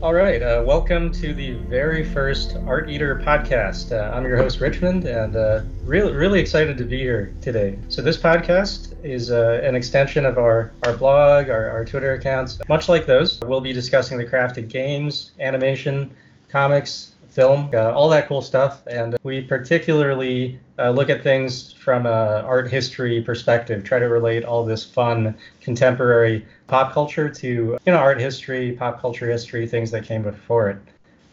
All right, uh, welcome to the very first Art Eater podcast. Uh, I'm your host Richmond, and uh, really, really excited to be here today. So this podcast is uh, an extension of our our blog, our, our Twitter accounts. Much like those, we'll be discussing the crafted games, animation, comics, film, uh, all that cool stuff. And we particularly uh, look at things from an art history perspective, try to relate all this fun contemporary pop culture to you know art history, pop culture history, things that came before it.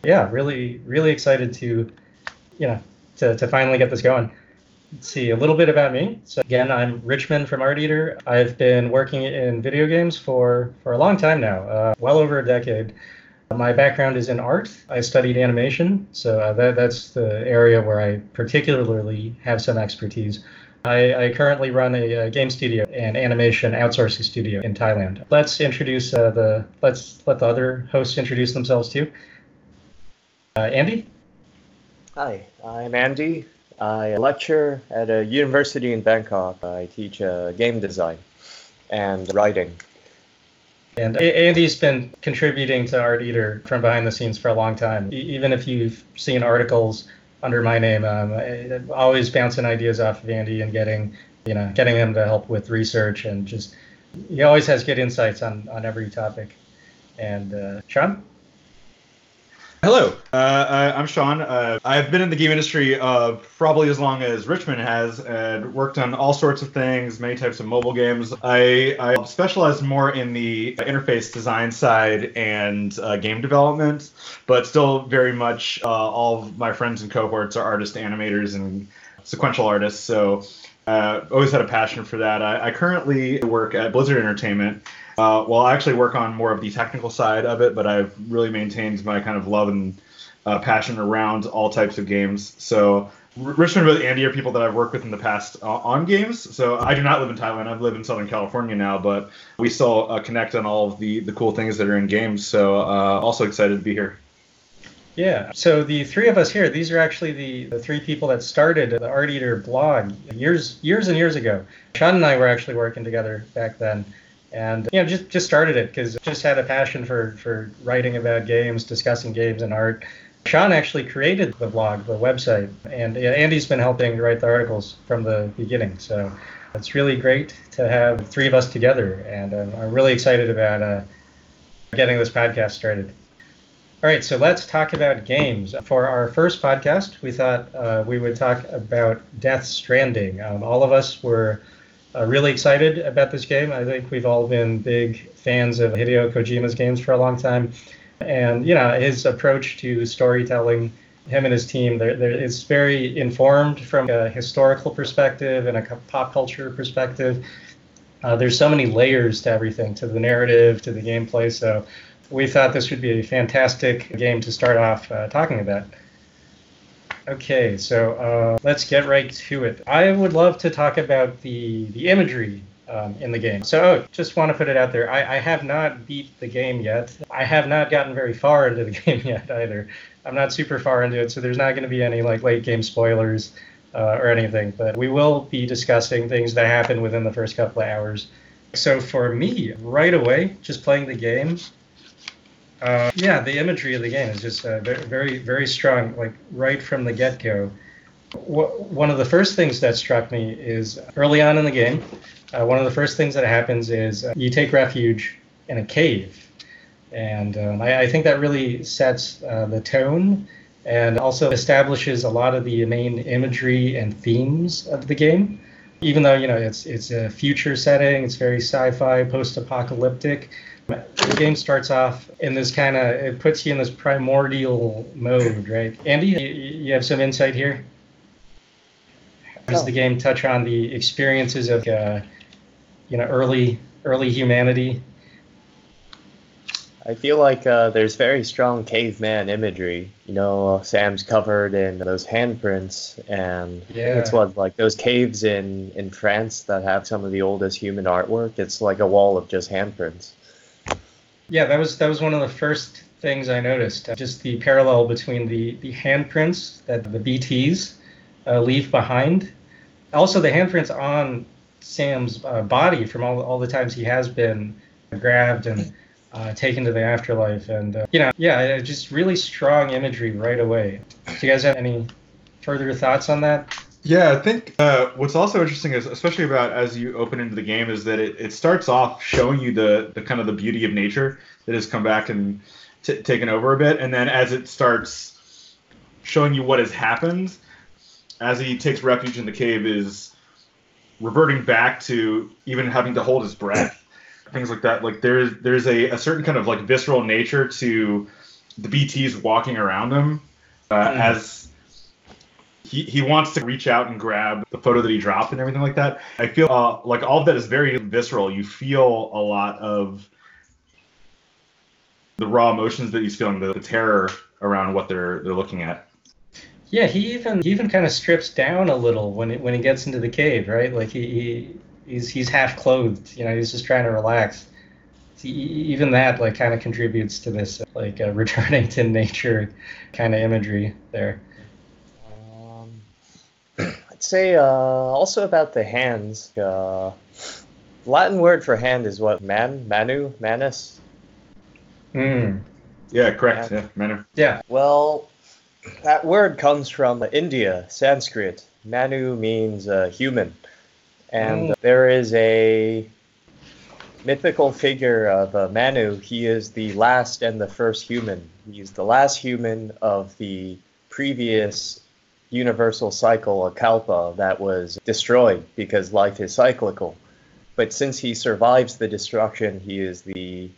Yeah, really, really excited to you know to, to finally get this going. Let's see a little bit about me. So again, I'm Richmond from Art Eater. I've been working in video games for for a long time now, uh, well over a decade. My background is in art. I studied animation, so uh, that, that's the area where I particularly have some expertise. I, I currently run a, a, game studio and animation outsourcing studio in Thailand. Let's introduce uh, the let's let the other hosts introduce themselves too. Uh, Andy. Hi, I'm Andy. I lecture at a university in Bangkok. I teach uh, game design and writing. And Andy's been contributing to Art Eater from behind the scenes for a long time. Even if you've seen articles under my name, um, always bouncing ideas off of Andy and getting, you know, getting him to help with research and just he always has good insights on on every topic. And uh, Sean. Hello, uh, I'm Sean. Uh, I've been in the game industry uh, probably as long as Richmond has, and worked on all sorts of things, many types of mobile games. I, I specialize more in the interface design side and uh, game development, but still very much uh, all of my friends and cohorts are artists, animators, and sequential artists. So uh, always had a passion for that. I, I currently work at Blizzard Entertainment uh, well, I actually work on more of the technical side of it, but I've really maintained my kind of love and uh, passion around all types of games. So Richmond and Andy are people that I've worked with in the past uh, on games. So I do not live in Thailand. I live in Southern California now, but we still uh, connect on all of the, the cool things that are in games. So uh, also excited to be here. Yeah. So the three of us here, these are actually the, the three people that started the Art Eater blog years years and years ago. Sean and I were actually working together back then and you know just just started it because just had a passion for for writing about games discussing games and art. Sean actually created the blog the website and andy's been helping write the articles from the beginning. So it's really great to have three of us together and uh, i'm really excited about uh, getting this podcast started. All right so let's talk about games. For our first podcast we thought uh, we would talk about death stranding. Um, all of us were uh, really excited about this game. I think we've all been big fans of Hideo Kojima's games for a long time, and you know his approach to storytelling. Him and his team, they're, they're, it's very informed from a historical perspective and a pop culture perspective. Uh, there's so many layers to everything, to the narrative, to the gameplay. So we thought this would be a fantastic game to start off uh, talking about. Okay, so uh, let's get right to it. I would love to talk about the the imagery um, in the game. So, oh, just want to put it out there. I, I have not beat the game yet. I have not gotten very far into the game yet either. I'm not super far into it, so there's not going to be any like late game spoilers uh, or anything. But we will be discussing things that happen within the first couple of hours. So for me, right away, just playing the game, uh, yeah, the imagery of the game is just uh, very, very, strong, like right from the get go. One of the first things that struck me is early on in the game, uh, one of the first things that happens is uh, you take refuge in a cave. And um, I, I, think that really sets uh, the tone and also establishes a lot of the main imagery and themes of the game. Even though, you know, it's, it's a future setting, it's very sci fi, post apocalyptic the game starts off in this kind of, it puts you in this primordial mode, right? Andy, you, you have some insight here? Does the game touch on the experiences of, uh, you know, early early humanity? I feel like uh, there's very strong caveman imagery. You know, Sam's covered in those handprints, and yeah. it's what like those caves in in France that have some of the oldest human artwork. It's like a wall of just handprints. Yeah, that was that was one of the first things I noticed. Uh, just the parallel between the the handprints that the BTS uh, leave behind, also the handprints on Sam's uh, body from all all the times he has been grabbed and uh, taken to the afterlife, and uh, you know, yeah, just really strong imagery right away. Do you guys have any further thoughts on that? Yeah, I think uh, what's also interesting is, especially about as you open into the game, is that it, it starts off showing you the, the kind of the beauty of nature that has come back and t- taken over a bit, and then as it starts showing you what has happened, as he takes refuge in the cave, is reverting back to even having to hold his breath, things like that. Like there's there's a, a certain kind of like visceral nature to the BTs walking around him uh, mm. as he, he wants to reach out and grab the photo that he dropped and everything like that. I feel uh, like all of that is very visceral. You feel a lot of the raw emotions that he's feeling, the, the terror around what they're they're looking at. Yeah, he even he even kind of strips down a little when it, when he gets into the cave, right? Like he, he he's he's half clothed. You know, he's just trying to relax. He, even that like kind of contributes to this like uh, returning to nature kind of imagery there say uh, also about the hands. Uh, Latin word for hand is what? Man, manu, manus. Hmm. Yeah, correct. Man. Yeah, manu. Yeah. Well, that word comes from India, Sanskrit. Manu means uh, human, and mm. there is a mythical figure of uh, Manu. He is the last and the first human. He's the last human of the previous universal cycle, a kalpa, that was destroyed because life is cyclical. But since he survives the destruction, he is the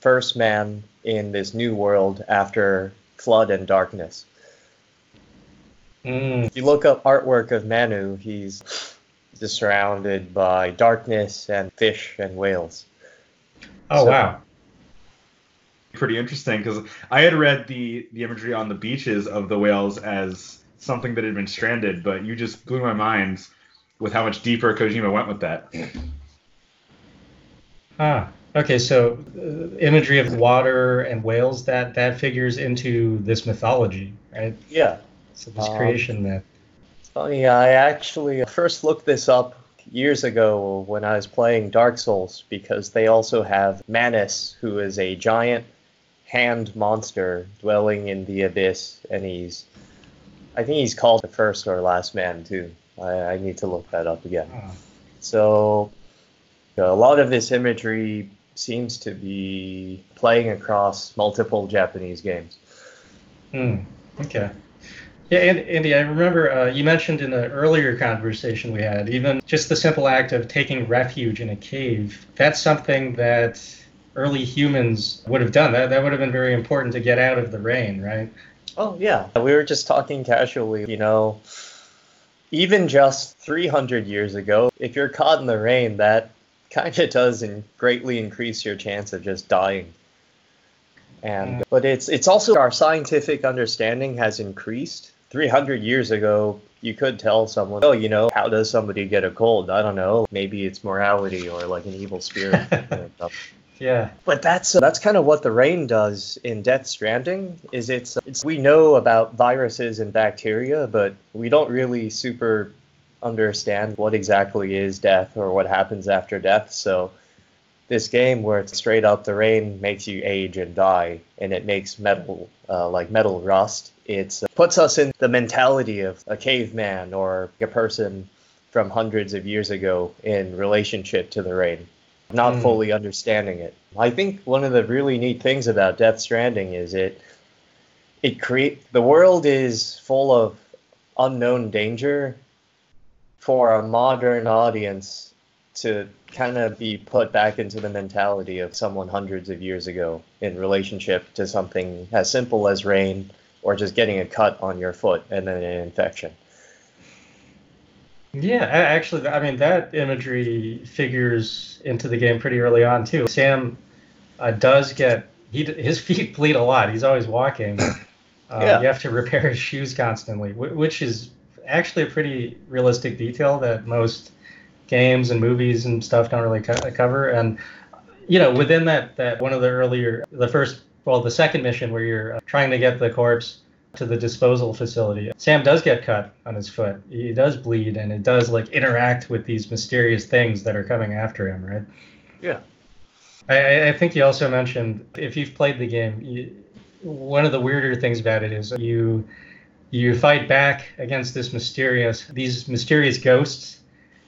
first man in this new world after flood and darkness. Mm. If you look up artwork of Manu, he's just surrounded by darkness and fish and whales. Oh so, wow! Pretty interesting because I had read the the imagery on the beaches of the whales as something that had been stranded, but you just blew my mind with how much deeper Kojima went with that. Ah, okay. So uh, imagery of water and whales that that figures into this mythology, right? Yeah. So this um, creation myth. Funny. I actually first looked this up years ago when I was playing Dark Souls because they also have Manus, who is a giant hand monster dwelling in the abyss, and he's I think he's called the first or last man too. I, I need to look that up again. Oh. So a lot of this imagery seems to be playing across multiple Japanese games. Hmm. Okay. Yeah, Andy, I remember uh, you mentioned in an earlier conversation we had, even just the simple act of taking refuge in a cave, that's something that early humans would have done. That, that would have been very important to get out of the rain, right? Oh, yeah. We were just talking casually, you know, even just 300 years ago, if you're caught in the rain, that kind of does and greatly increase your chance of just dying. And mm. but it's it's also our scientific understanding has increased. 300 years ago, you could tell someone, oh, you know, how does somebody get a cold? I don't know. Maybe it's morality or like an evil spirit. Yeah. But that's uh, that's kind of what the rain does in Death Stranding. Is it's it's we know about viruses and bacteria, but we don't really super understand what exactly is death or what happens after death. So this game where it's straight up the rain makes you age and die, and it makes metal uh, like metal rust. It uh, puts us in the mentality of a caveman or a person from hundreds of years ago in relationship to the rain not mm. fully understanding it. I think one of the really neat things about Death Stranding is it it create the world is full of unknown danger for a modern audience to kind of be put back into the mentality of someone hundreds of years ago in relationship to something as simple as rain or just getting a cut on your foot and then an infection. Yeah, actually, I mean that imagery figures into the game pretty early on too. Sam uh, does get he his feet bleed a lot. He's always walking. Uh, yeah. You have to repair his shoes constantly, which is actually a pretty realistic detail that most games and movies and stuff don't really co- cover. And you know, within that that one of the earlier the first well the second mission where you're uh, trying to get the corpse to the disposal facility. Sam does get cut on his foot. He does bleed, and it does like interact with these mysterious things that are coming after him, right? Yeah. I, I think you also mentioned if you've played the game, you, one of the weirder things about it is you you fight back against this mysterious these mysterious ghosts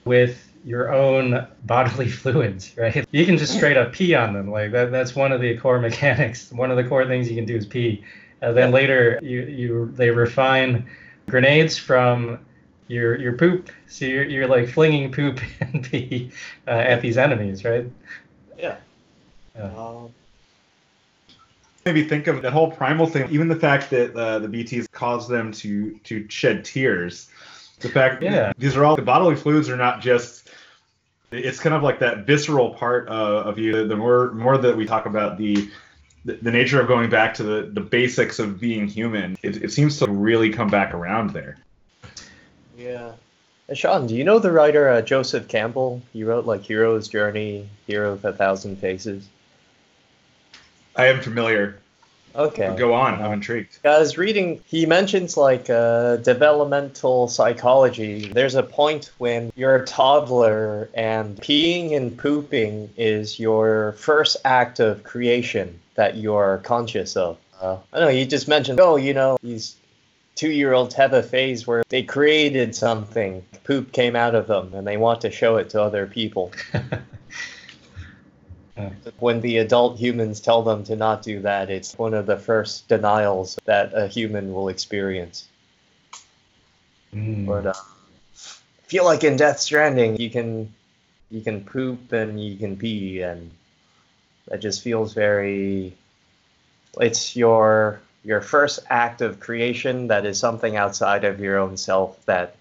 with your own bodily fluids, right? You can just straight up pee on them. Like that that's one of the core mechanics. One of the core things you can do is pee. And then later you you they refine grenades from your your poop. So you're, you're like flinging poop and pee uh, at these enemies, right? Yeah. yeah. Um, maybe think of the whole primal thing. Even the fact that uh, the BTS cause them to to shed tears. The fact yeah. these are all the bodily fluids are not just. It's kind of like that visceral part of, of you. The more more that we talk about the the, the nature of going back to the, the basics of being human, it, it seems to really come back around there. Yeah. Sean, do you know the writer uh, Joseph Campbell? He wrote like Hero's Journey, Hero of a Thousand Faces. I am familiar. Okay. But go on. I'm intrigued. I was reading. He mentions like uh, developmental psychology. There's a point when you're a toddler and peeing and pooping is your first act of creation that you're conscious of. Uh, I know you just mentioned. Oh, you know these two-year-olds have a phase where they created something. Poop came out of them, and they want to show it to other people. when the adult humans tell them to not do that, it's one of the first denials that a human will experience. Mm. But uh, feel like in Death Stranding, you can you can poop and you can pee, and that just feels very. It's your your first act of creation that is something outside of your own self that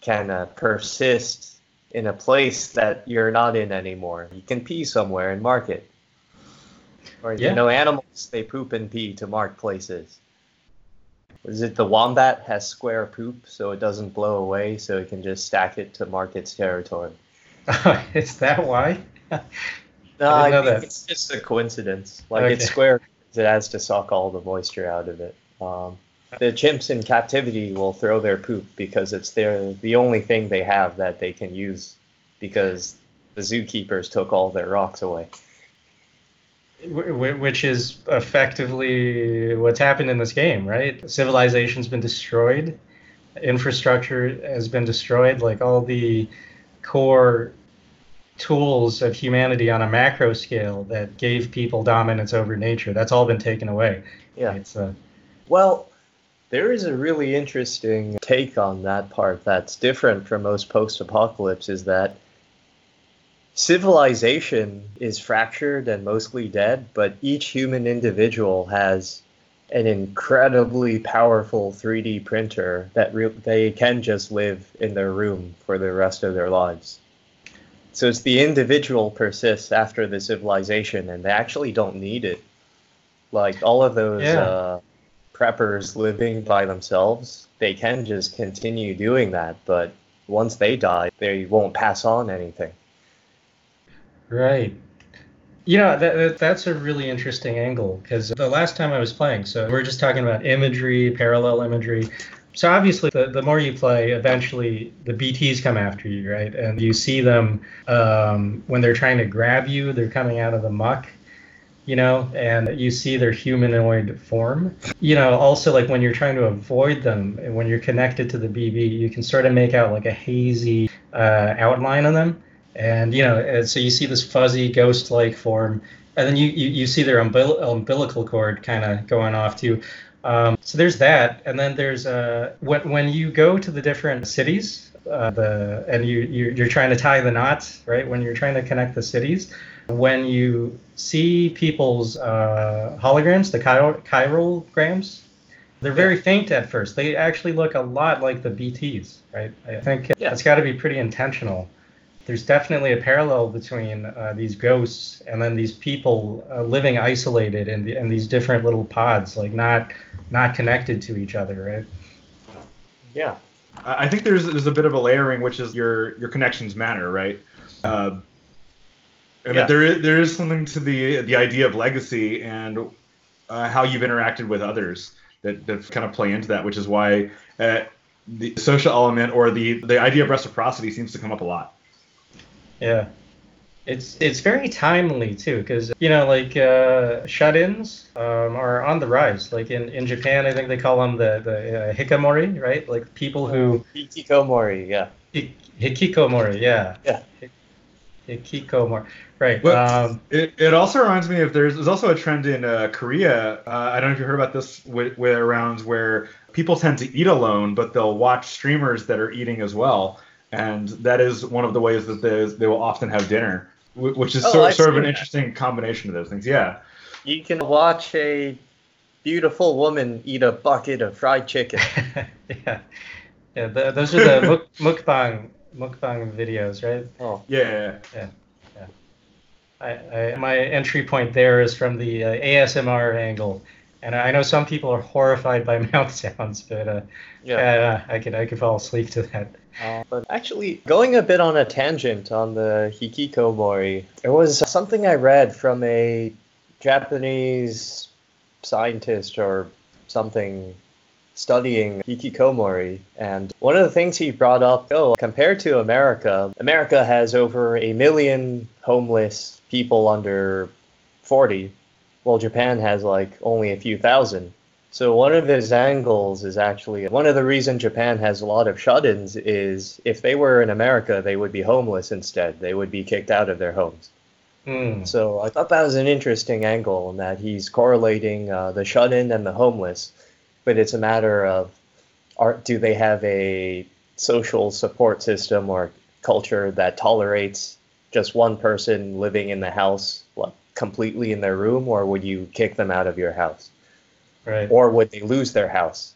can uh, persist in a place that you're not in anymore. You can pee somewhere and mark it. Or yeah. you know, animals they poop and pee to mark places. Is it the wombat has square poop so it doesn't blow away, so it can just stack it to mark its territory? is that why? no, I, I think that. it's just a coincidence. Like okay. it's square, it has to suck all the moisture out of it. Um, the chimps in captivity will throw their poop because it's their the only thing they have that they can use because the zookeepers took all their rocks away. Which is effectively what's happened in this game, right? Civilization's been destroyed, infrastructure has been destroyed, like all the core tools of humanity on a macro scale that gave people dominance over nature. That's all been taken away. Yeah. Right? Uh, so, well, there is a really interesting take on that part that's different from most post apocalypse is that civilization is fractured and mostly dead, but each human individual has an incredibly powerful 3D printer that re- they can just live in their room for the rest of their lives. So it's the individual persists after the civilization, and they actually don't need it. Like all of those yeah. uh, preppers living by themselves, they can just continue doing that. But once they die, they won't pass on anything. Right. You know, that, that's a really interesting angle because the last time I was playing, so we are just talking about imagery, parallel imagery. So obviously, the, the more you play, eventually the BTs come after you, right? And you see them um, when they're trying to grab you, they're coming out of the muck you know, and you see their humanoid form. You know, also like when you're trying to avoid them, and when you're connected to the BB, you can sort of make out like a hazy uh, outline of them. And, you know, and so you see this fuzzy ghost like form, and then you, you, you see their umbil- umbilical cord kind of going off too. Um, so there's that, and then there's uh, when when you go to the different cities, uh, the and you you're, you're trying to tie the knots, right? When you're trying to connect the cities, when you see people's uh, holograms, the chiral, chiralgrams, they're very faint at first. They actually look a lot like the BTs, right? I think yeah. it's got to be pretty intentional. There's definitely a parallel between uh, these ghosts and then these people uh, living isolated in, the, in these different little pods, like not not connected to each other, right? Yeah. I think there's there's a bit of a layering, which is your your connections matter, right? Uh, and yeah. there is there is something to the the idea of legacy and uh, how you've interacted with others that, that kind of play into that, which is why uh, the social element or the the idea of reciprocity seems to come up a lot. Yeah. it's it's very timely too because you know like uh, shut-ins um, are on the rise. Like in, in japan i think they call them the the uh, hikikomori right? Like people who hikikomori yeah. Hikikomori yeah. Yeah. Hikikomori. Right well, um, it, it also reminds me of there's there's also a trend in uh, korea uh, i don't know if you heard about this with, with around where people tend to eat alone but they'll watch streamers that are eating as well and that is one of the ways that they, they will often have dinner which is oh, sort, sort of an that. interesting combination of those things. Yeah. You can watch a beautiful woman eat a bucket of fried chicken. yeah. Yeah, the, those are the muk- mukbang mukbang videos, right? Oh. Yeah. Yeah. Yeah. I, I, my entry point there is from the uh, ASMR angle, and I know some people are horrified by mouth sounds, but uh, yeah, uh, I could I could fall asleep to that. Uh, but actually, going a bit on a tangent on the hikikomori, there was something I read from a Japanese scientist or something studying hikikomori and one of the things he brought up oh compared to america america has over a million homeless people under 40 well japan has like only a few thousand so one of his angles is actually one of the reasons Japan has a lot of shut-ins is if they were in America, they would be homeless instead. They would be kicked out of their homes. Mm. So I thought that was an interesting angle in that he's correlating uh, the shut-in and the homeless, but it's a matter of are, do they have a social support system or culture that tolerates just one person living in the house like, completely in their room, or would you kick them out of your house? Right. Or would they lose their house?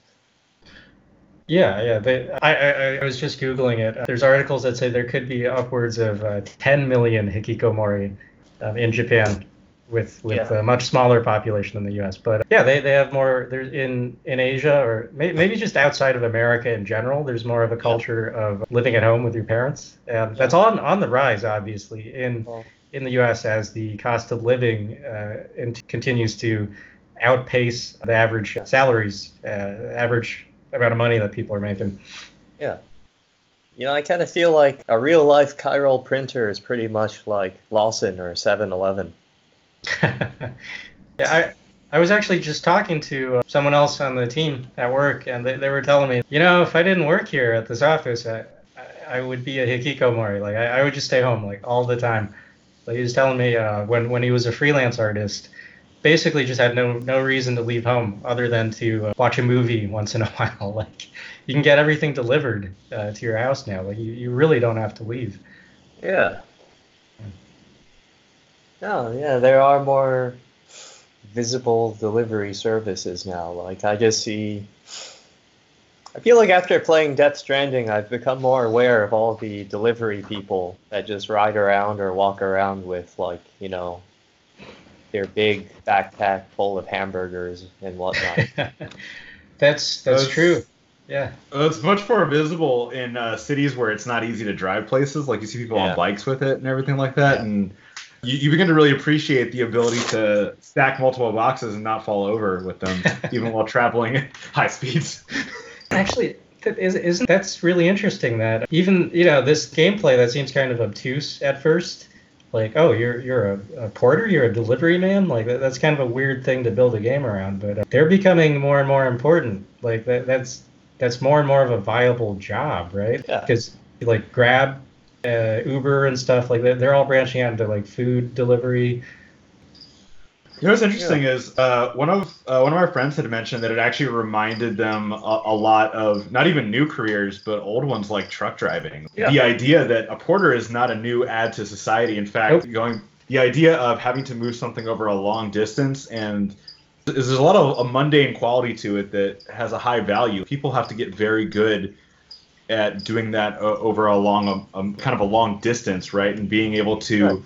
Yeah, yeah. They, I, I, I was just googling it. There's articles that say there could be upwards of uh, 10 million hikikomori um, in Japan, with with yeah. a much smaller population than the U.S. But yeah, they, they have more. There's in in Asia or may, maybe just outside of America in general. There's more of a culture of living at home with your parents, and that's on on the rise, obviously in in the U.S. as the cost of living uh, continues to outpace the average salaries, uh, average amount of money that people are making. Yeah. You know, I kind of feel like a real life chiral printer is pretty much like Lawson or 7 Eleven. yeah, I, I was actually just talking to uh, someone else on the team at work, and they, they were telling me, you know, if I didn't work here at this office, I, I, I would be a hikikomori. Like, I, I would just stay home, like, all the time. Like, he was telling me uh, when, when he was a freelance artist, basically just had no no reason to leave home other than to uh, watch a movie once in a while. Like you can get everything delivered uh, to your house now. Like you, you really don't have to leave. Yeah. Oh yeah, there are more visible delivery services now. Like I just see. I feel like after playing Death Stranding, I've become more aware of all the delivery people that just ride around or walk around with, like, you know, their big backpack full of hamburgers and whatnot. that's, that's that's true. Yeah. It's much more visible in uh, cities where it's not easy to drive places. Like you see people yeah. on bikes with it and everything like that, yeah. and you, you begin to really appreciate the ability to stack multiple boxes and not fall over with them, even while traveling at high speeds. Actually, that is, isn't that's really interesting that even you know this gameplay that seems kind of obtuse at first like oh you're you're a, a, porter you're a delivery man? Like that, that's kind of a weird thing to build a game around but uh, they're becoming more and more important. Like that, that's that's more and more of a viable job right? Because yeah. like grab uh, uber and stuff like that they're all branching out into like food delivery you know what's interesting yeah. is uh, one of uh, one of our friends had mentioned that it actually reminded them a, a, lot of not even new careers but old ones like truck driving. Yeah. The idea that a porter is not a new add to society. In fact, nope. going the idea of having to move something over a long distance and there's a lot of a mundane quality to it that has a high value. People have to get very good at doing that over a long, um, um, kind of a long distance, right? And being able to right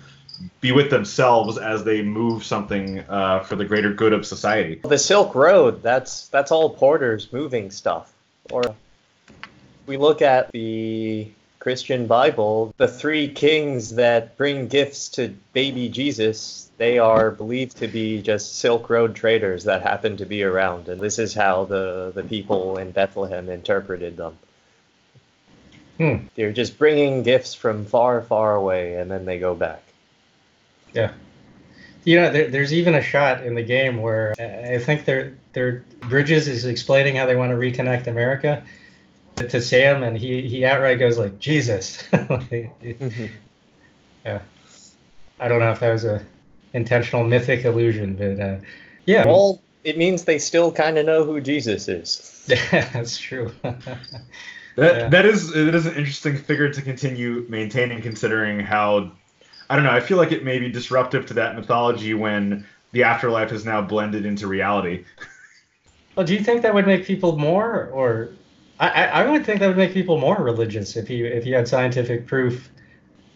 be with themselves as they move something uh, for the greater good of society. The Silk Road, that's that's all porters moving stuff. Or we look at the Christian Bible, the three kings that bring gifts to baby Jesus, they are believed to be just Silk Road traders that happen to be around. And this is how the, the people in Bethlehem interpreted them. Hmm. They're just bringing gifts from far, far away and then they go back. Yeah. You know, there, there's even a shot in the game where I think they're, they're, Bridges is explaining how they want to reconnect America to Sam, and he, he outright goes like, Jesus. yeah. I don't know if that was a intentional mythic illusion, but uh, yeah. Well, it means they still kind of know who Jesus is. Yeah, that's true. That yeah. that is it is an interesting figure to continue maintaining, considering how I don't know. I feel like it may be disruptive to that mythology when the afterlife is now blended into reality. Well, do you think that would make people more, or I, I would think that would make people more religious if you if you had scientific proof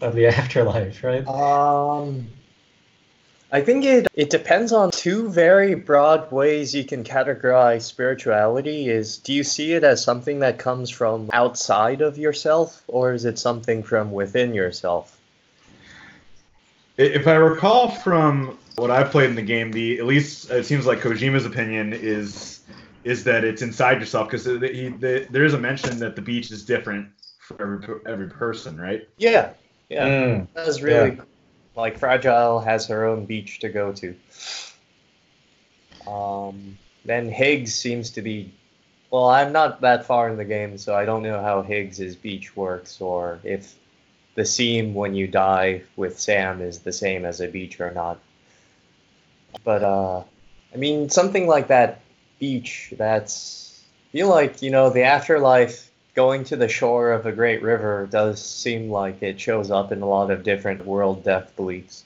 of the afterlife, right? Um, I think it it depends on two very broad ways you can categorize spirituality is do you see it as something that comes from outside of yourself or is it something from within yourself? If I recall from what I've played in the game, the at least it seems like Kojima's opinion is is that it's inside yourself because the, the, there is a mention that the beach is different for every every person, right? Yeah, yeah, mm, that's really yeah. Like Fragile has her own beach to go to. Um, then Higgs seems to be. Well, I'm not that far in the game, so I don't know how Higgs's beach works, or if the seam when you die with Sam is the same as a beach or not. But uh, I mean, something like that beach. That's I feel like you know the afterlife going to the shore of a great river does seem like it shows up in a lot of different world death beliefs.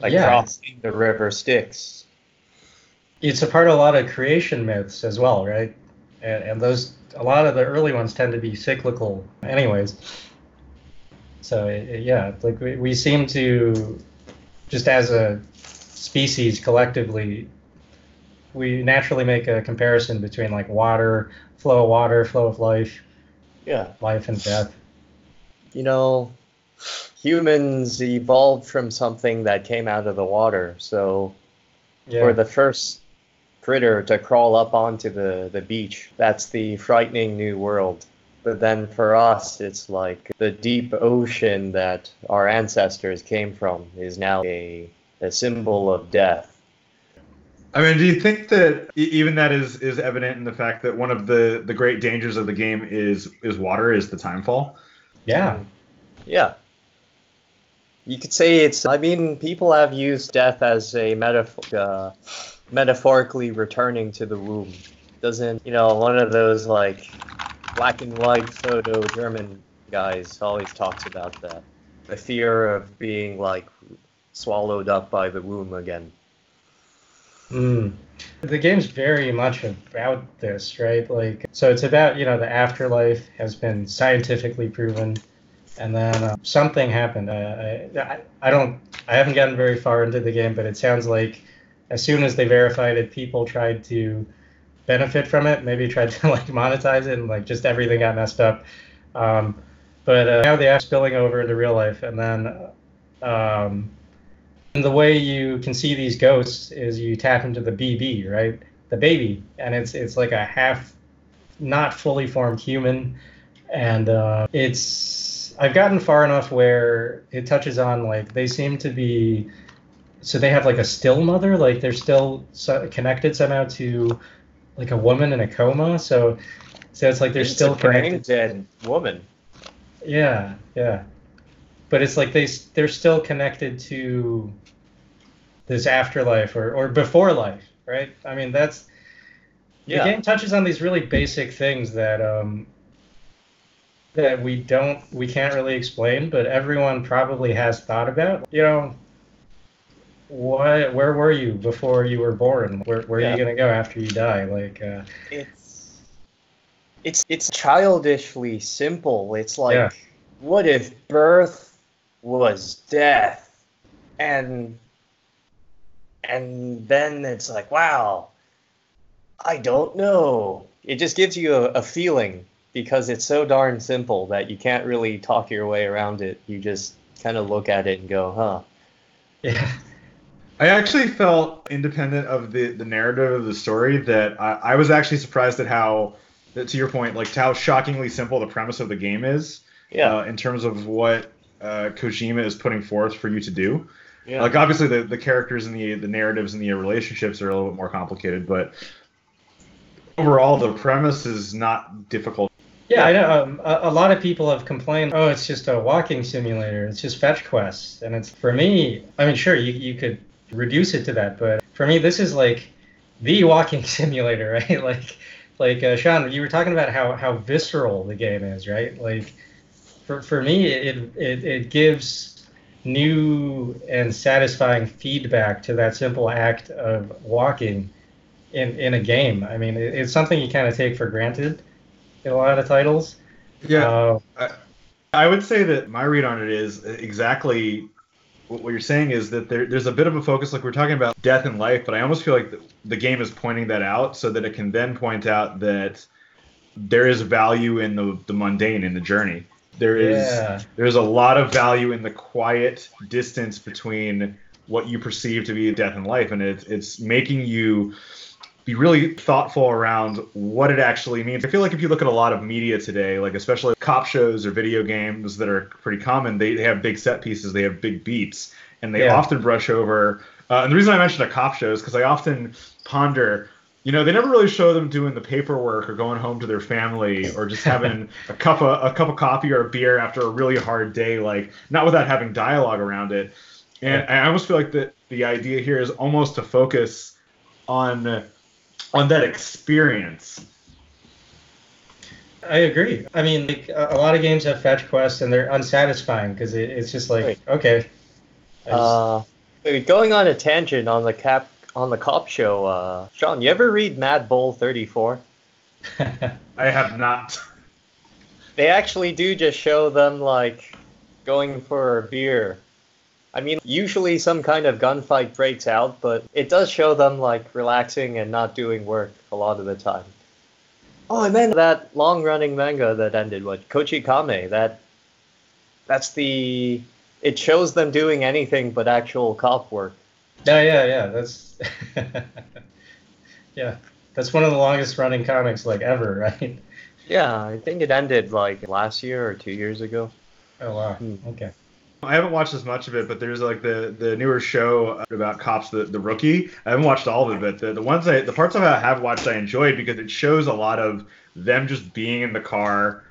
Like yeah. crossing the river Styx. It's a part of a lot of creation myths as well, right? And, and those, a lot of the early ones tend to be cyclical, anyways. So yeah, like we, we seem to, just as a species collectively, we naturally make a comparison between like water, flow of water, flow of life. Yeah. Life and death. You know, humans evolved from something that came out of the water. So yeah. for the first critter to crawl up onto the, the beach, that's the frightening new world. But then for us, it's like the deep ocean that our ancestors came from is now a, a symbol of death. I mean, do you think that even that is is evident in the fact that one of the the great dangers of the game is is water, is the timefall? Yeah, yeah. You could say it's. I mean, people have used death as a metaphor, uh, metaphorically returning to the womb. Doesn't you know one of those like black and white photo German guys always talks about that, the fear of being like swallowed up by the womb again. Mm. The game's very much about this, right? Like, so it's about you know the afterlife has been scientifically proven, and then uh, something happened. Uh, I, I don't, I haven't gotten very far into the game, but it sounds like as soon as they verified it, people tried to benefit from it. Maybe tried to like monetize it, and like just everything got messed up. Um, but uh, now they are spilling over into real life, and then. Um, and the way you can see these ghosts is you tap into the BB, right? The baby, and it's it's like a half, not fully formed human, and uh, it's I've gotten far enough where it touches on like they seem to be, so they have like a still mother, like they're still connected somehow to, like a woman in a coma. So, so it's like they're it's still connected. dead woman. Yeah, yeah but it's like they they're still connected to this afterlife or, or before life, right? I mean, that's yeah. the game touches on these really basic things that um, that we don't we can't really explain, but everyone probably has thought about. You know, what where were you before you were born? Where where yeah. are you gonna go after you die? Like uh, it's it's it's childishly simple. It's like yeah. what if birth was death and and then it's like, wow, I don't know. It just gives you a, a feeling because it's so darn simple that you can't really talk your way around it. You just kind of look at it and go, huh. Yeah. I actually felt independent of the, the narrative of the story that I, I was actually surprised at how, to your point, like how shockingly simple the premise of the game is. Yeah. Uh, in terms of what uh, Kojima is putting forth for you to do. Yeah. Like obviously the, the characters and the the narratives and the relationships are a little bit more complicated, but overall the premise is not difficult. Yeah, I know. Um, a, a, lot of people have complained, oh, it's just a walking simulator. It's just fetch quests, and it's for me. I mean, sure, you you could reduce it to that, but for me, this is like the walking simulator, right? Like, like uh, Sean, you were talking about how how visceral the game is, right? Like, for for me, it it it gives new and satisfying feedback to that simple act of walking in in a game. I mean, it, it's something you kind of take for granted in a lot of titles. Yeah, uh, I, I would say that my read on it is exactly what you're saying is that there, there's a bit of a focus, like we're talking about death and life, but I almost feel like the, the game is pointing that out so that it can then point out that there is value in the, the mundane in the journey. There is yeah. there's a lot of value in the quiet distance between what you perceive to be death and life, and it's it's making you be really thoughtful around what it actually means. I feel like if you look at a lot of media today, like especially cop shows or video games that are pretty common, they, they have big set pieces, they have big beats, and they yeah. often brush over. Uh, and the reason I mentioned a cop show is because I often ponder you know, they never really show them doing the paperwork or going home to their family or just having a cup of a cup of coffee or a beer after a really hard day, like not without having dialogue around it. And I almost feel like that the idea here is almost to focus on on that experience. I agree. I mean, like, a lot of games have fetch quests and they're unsatisfying because it, it's just like, okay. Just... Uh, going on a tangent on the cap on the cop show. Uh, Sean, you ever read Mad Bull 34? I have not. They actually do just show them like going for a beer. I mean, usually some kind of gunfight breaks out, but it does show them like relaxing and not doing work a lot of the time. Oh, and then that long-running manga that ended, what Kochi Kame, that that's the it shows them doing anything but actual cop work. Yeah, yeah, yeah. That's yeah. That's one of the longest running comics like ever, right? Yeah, I think it ended like last year or two years ago. Oh wow. Hmm. Okay. I haven't watched as much of it, but there's like the the newer show about cops, the the rookie. I haven't watched all of it, but the, the ones I the parts I have watched I enjoyed because it shows a lot of them just being in the car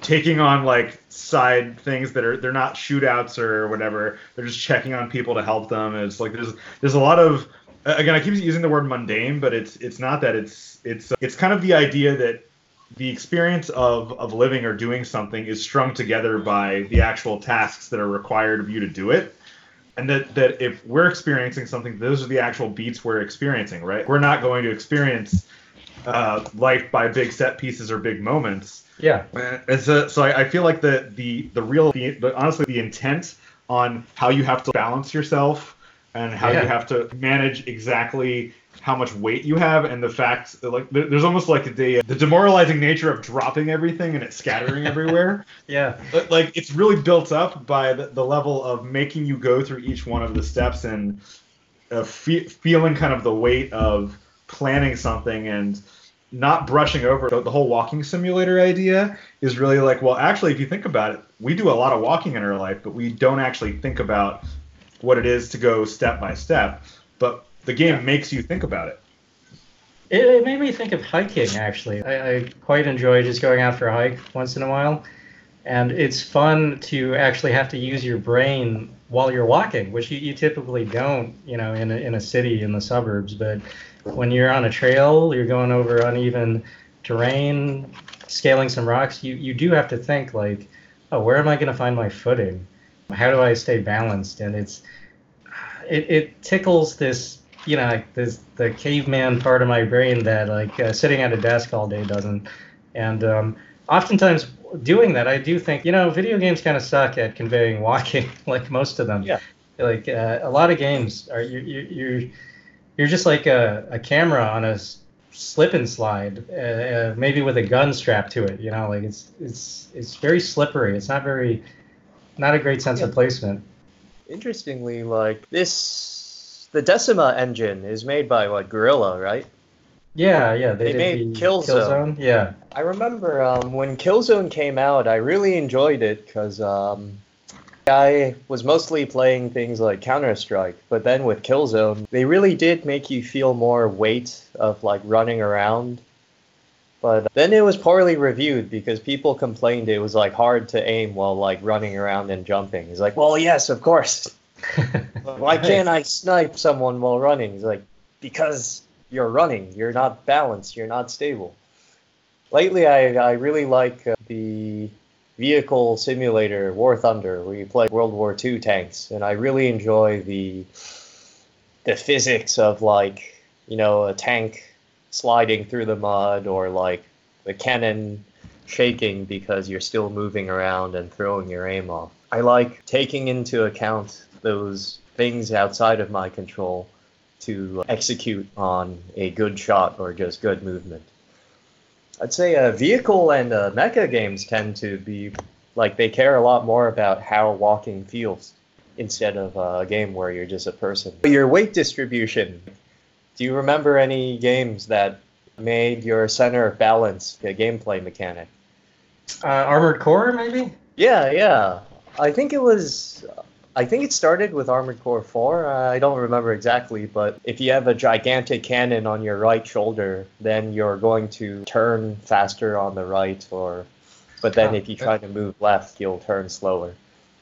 taking on like side things that are they're not shootouts or whatever. They're just checking on people to help them. And it's like there's there's a lot of again I keep using the word mundane, but it's it's not that. It's it's it's kind of the idea that the experience of of living or doing something is strung together by the actual tasks that are required of you to do it. And that, that if we're experiencing something, those are the actual beats we're experiencing, right? We're not going to experience uh, life by big set pieces or big moments yeah. It's a, so I, I, feel like the the the real the, the, honestly the intent on how you have to balance yourself and how yeah. you have to manage exactly how much weight you have and the fact like there's almost like the the demoralizing nature of dropping everything and it scattering everywhere. Yeah. Like it's really built up by the, the level of making you go through each one of the steps and uh, fe- feeling kind of the weight of planning something and not brushing over. The, the whole walking simulator idea is really like, well, actually, if you think about it, we do a lot of walking in our life, but we don't actually think about what it is to go step by step. But the game yeah. makes you think about it. It, it, made me think of hiking, actually. I, I quite enjoy just going out for a hike once in a while. And it's fun to actually have to use your brain while you're walking, which you, you typically don't, you know, in a, in a city in the suburbs. But when you're on a trail, you're going over uneven terrain, scaling some rocks, you, you do have to think like, oh, where am I going to find my footing? How do I stay balanced? And it's it, it tickles this you know like this the caveman part of my brain that like uh, sitting at a desk all day doesn't. And um, oftentimes doing that, I do think you know video games kind of suck at conveying walking, like most of them. Yeah. Like uh, a lot of games are you you you're you're just like a, a camera on a slip and slide, uh, uh, maybe with a gun strapped to it. You know, like it's it's it's very slippery. It's not very, not a great sense yeah. of placement. Interestingly, like this, the Decima engine is made by what Guerrilla, right? Yeah, yeah, they, they made the Killzone. Killzone. Yeah, I remember um, when Killzone came out. I really enjoyed it because um, I was mostly playing things like Counter Strike, but then with Killzone, they really did make you feel more weight of like running around. But then it was poorly reviewed because people complained it was like hard to aim while like running around and jumping. It's like, well, yes, of course. Why can't I snipe someone while running? It's like, because you're running, you're not balanced, you're not stable. Lately, I, I really like uh, the vehicle simulator War Thunder, where you play World War II tanks, and I really enjoy the the physics of like you know a tank sliding through the mud or like the cannon shaking because you're still moving around and throwing your aim off. I like taking into account those things outside of my control to execute on a good shot or just good movement. I'd say uh, vehicle and uh, mecha games tend to be like they care a lot more about how walking feels instead of uh, a game where you're just a person. Your weight distribution. Do you remember any games that made your center of balance a gameplay mechanic? Uh, Armored Core, maybe. Yeah, yeah. I think it was I think it started with Armored Core 4. Uh, I don't remember exactly, but if you have a gigantic cannon on your right shoulder, then you're going to turn faster on the right, or but then if you try to move left, you'll turn slower.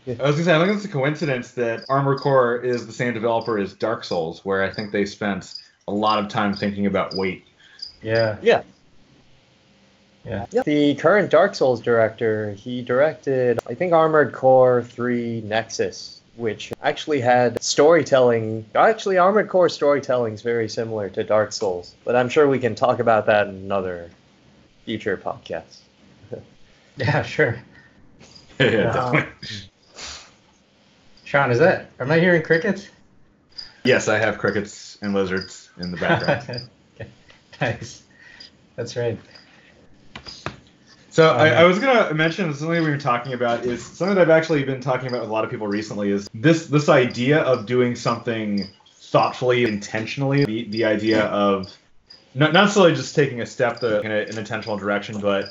I was gonna say, I think it's a coincidence that Armored Core is the same developer as Dark Souls, where I think they spent a lot of time thinking about weight. Yeah. Yeah. Yeah. The current Dark Souls director, he directed, I think, Armored Core 3 Nexus, which actually had storytelling. Actually, Armored Core storytelling is very similar to Dark Souls, but I'm sure we can talk about that in another future podcast. yeah, sure. yeah, um, definitely. Sean, is that? Am I hearing crickets? Yes, I have crickets and lizards in the background. nice. That's right. So I, I, was gonna mention something we were talking about is something that I've actually been talking about with a lot of people recently is this this idea of doing something thoughtfully, intentionally. The the idea of not not necessarily just taking a step to, in a, an intentional direction, but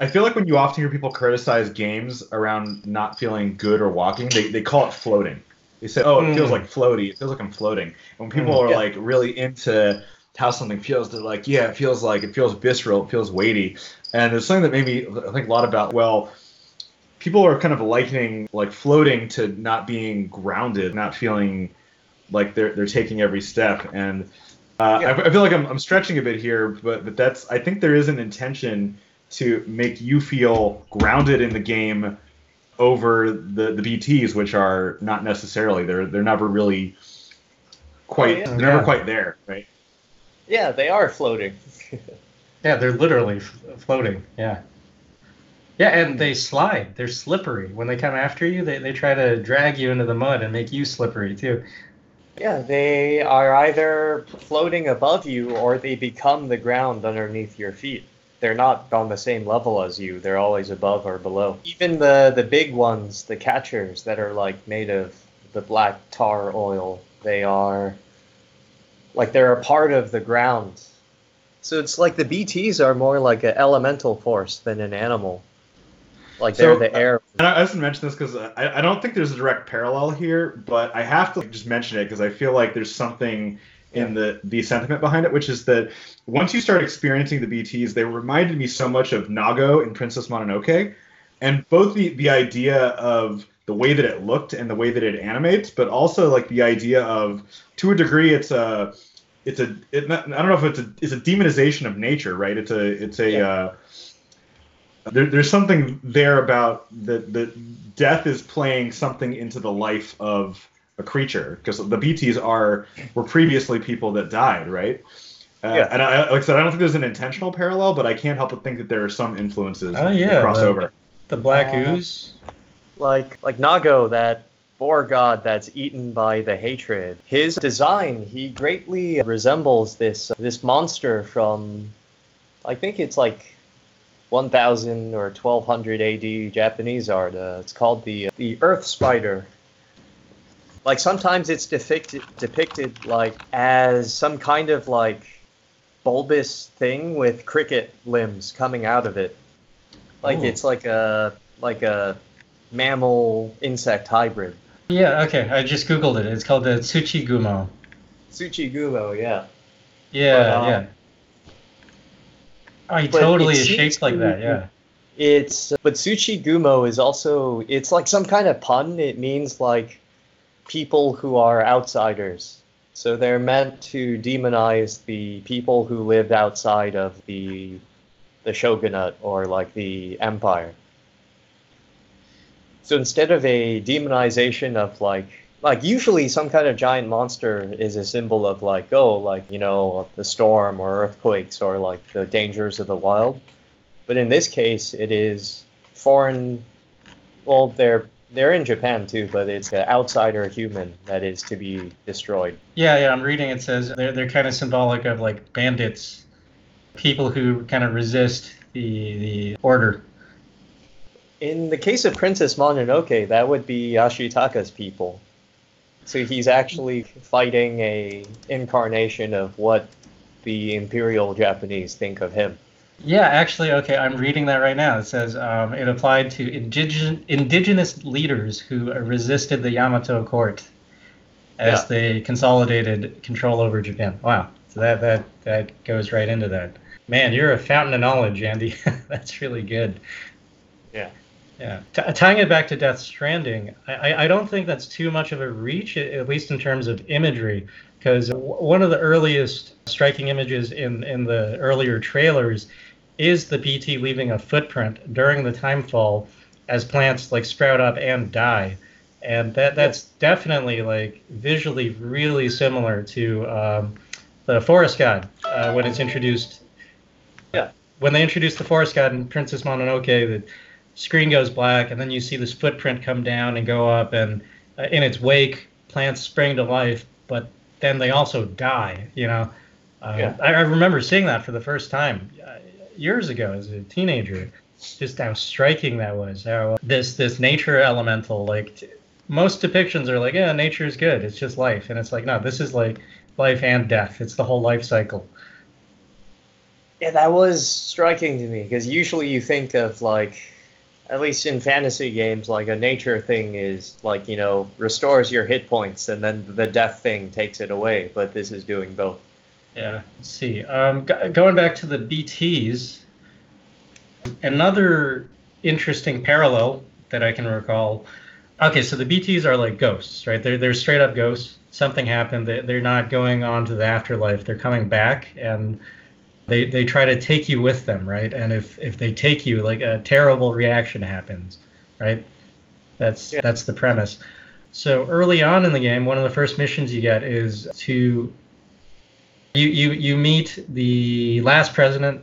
I feel like when you often hear people criticize games around not feeling good or walking, they, they call it floating. They say, "Oh, it mm. feels like floaty. It feels like I'm floating." And when people mm, are yeah. like really into how something feels, they're like, "Yeah, it feels like it feels visceral. It feels weighty." And there's something that made me think a lot about, well, people are kind of likening like floating to not being grounded, not feeling like they're, they're taking every step. And uh, yeah. I, I, feel like I'm, I'm stretching a bit here, but, but that's, I think there is an intention to make you feel grounded in the game over the, the BTs, which are not necessarily, they're, they're never really quite, oh, yeah. they're never yeah. quite there, right? Yeah, they are floating. Yeah, they're literally f- floating. Yeah. Yeah, and they slide. They're slippery. When they come after you, they, they try to drag you into the mud and make you slippery too. Yeah, they are either floating above you or they become the ground underneath your feet. They're not on the same level as you. They're always above or below. Even the the big ones, the catchers that are like made of the black tar oil, they are like they're a part of the ground so it's like the BTs are more like an elemental force than an animal. Like they're the air. Uh, and I, just mention this because I, I don't think there's a direct parallel here, but I have to just mention it because I feel like there's something in the the sentiment behind it, which is that once you start experiencing the BTs, they reminded me so much of Nago in Princess Mononoke, and both the the idea of the way that it looked and the way that it animates, but also like the idea of to a degree it's a it's a it, I don't know if it's a it's a demonization of nature, right? It's a it's a yeah. uh, there, there's something there about that that death is playing something into the life of a creature because the BTS are were previously people that died, right? Uh, yeah. And I, like I said, I don't think there's an intentional parallel, but I can't help but think that there are some influences. Oh yeah, crossover. The, the black uh, ooze. Like like Nago, that boar god that's eaten by the hatred. His design, he greatly resembles this this monster from, I think it's like 1000 or 1200 AD Japanese art. Uh, it's called the the Earth Spider. Like sometimes it's depicted depicted like as some kind of like bulbous thing with cricket limbs coming out of it. Like Ooh. it's like a like a mammal insect hybrid. Yeah, okay. I just googled it. It's called the Tsuchigumo. Tsuchigumo, yeah. Yeah, but, um, yeah. He totally is shaped like that. Yeah. It's but Tsuchigumo is also it's like some kind of pun. It means like people who are outsiders. So they're meant to demonize the people who lived outside of the the shogunate or like the empire. So instead of a demonization of like like usually some kind of giant monster is a symbol of like oh like you know the storm or earthquakes or like the dangers of the wild. But in this case it is foreign well they're they're in japan too but it's an outsider human that is to be destroyed. Yeah yeah i'm reading it says they're, they're kind of symbolic of like bandits people who kind of resist the the order in the case of princess mononoke that would be ashitaka's people so he's actually fighting a incarnation of what the Imperial Japanese think of him. Yeah, actually, okay, I'm reading that right now. It says um, it applied to indigenous indigenous leaders who resisted the Yamato court as yeah. they consolidated control over Japan. Wow, so that that that goes right into that. Man, you're a fountain of knowledge, Andy. That's really good. Yeah. T- tying it back to Death Stranding, I, I don't think that's too much of a reach, at least in terms of imagery, because w- one of the earliest striking images in in the earlier trailers is the BT leaving a footprint during the timefall as plants like sprout up and die, and that that's definitely like visually really similar to um, the Forest God uh, when it's introduced. Yeah. When they introduced the Forest God in Princess Mononoke, that screen goes black, and then you see this footprint come down and go up, and uh, in its wake, plants spring to life, but then they also die. You know, uh, yeah. I, I, remember seeing that for the first time uh, years ago as a teenager. Just how striking that was. How this this nature elemental, like t- most depictions are like, yeah, nature is good. It's just life, and it's like, no, this is like life and death. It's the whole life cycle. Yeah, that was striking to me because usually you think of like at least in fantasy games, like a nature thing is like you know restores your hit points, and then the death thing takes it away. But this is doing both. Yeah. Let's see. Um, g- going back to the BTS, another interesting parallel that I can recall. Okay, so the BTS are like ghosts, right? They're they're straight up ghosts. Something happened. They, they're not going on to the afterlife. They're coming back, and they they try to take you with them, right? And if if they take you, like a terrible reaction happens, right? That's yeah. that's the premise. So early on in the game, one of the first missions you get is to you you you meet the last president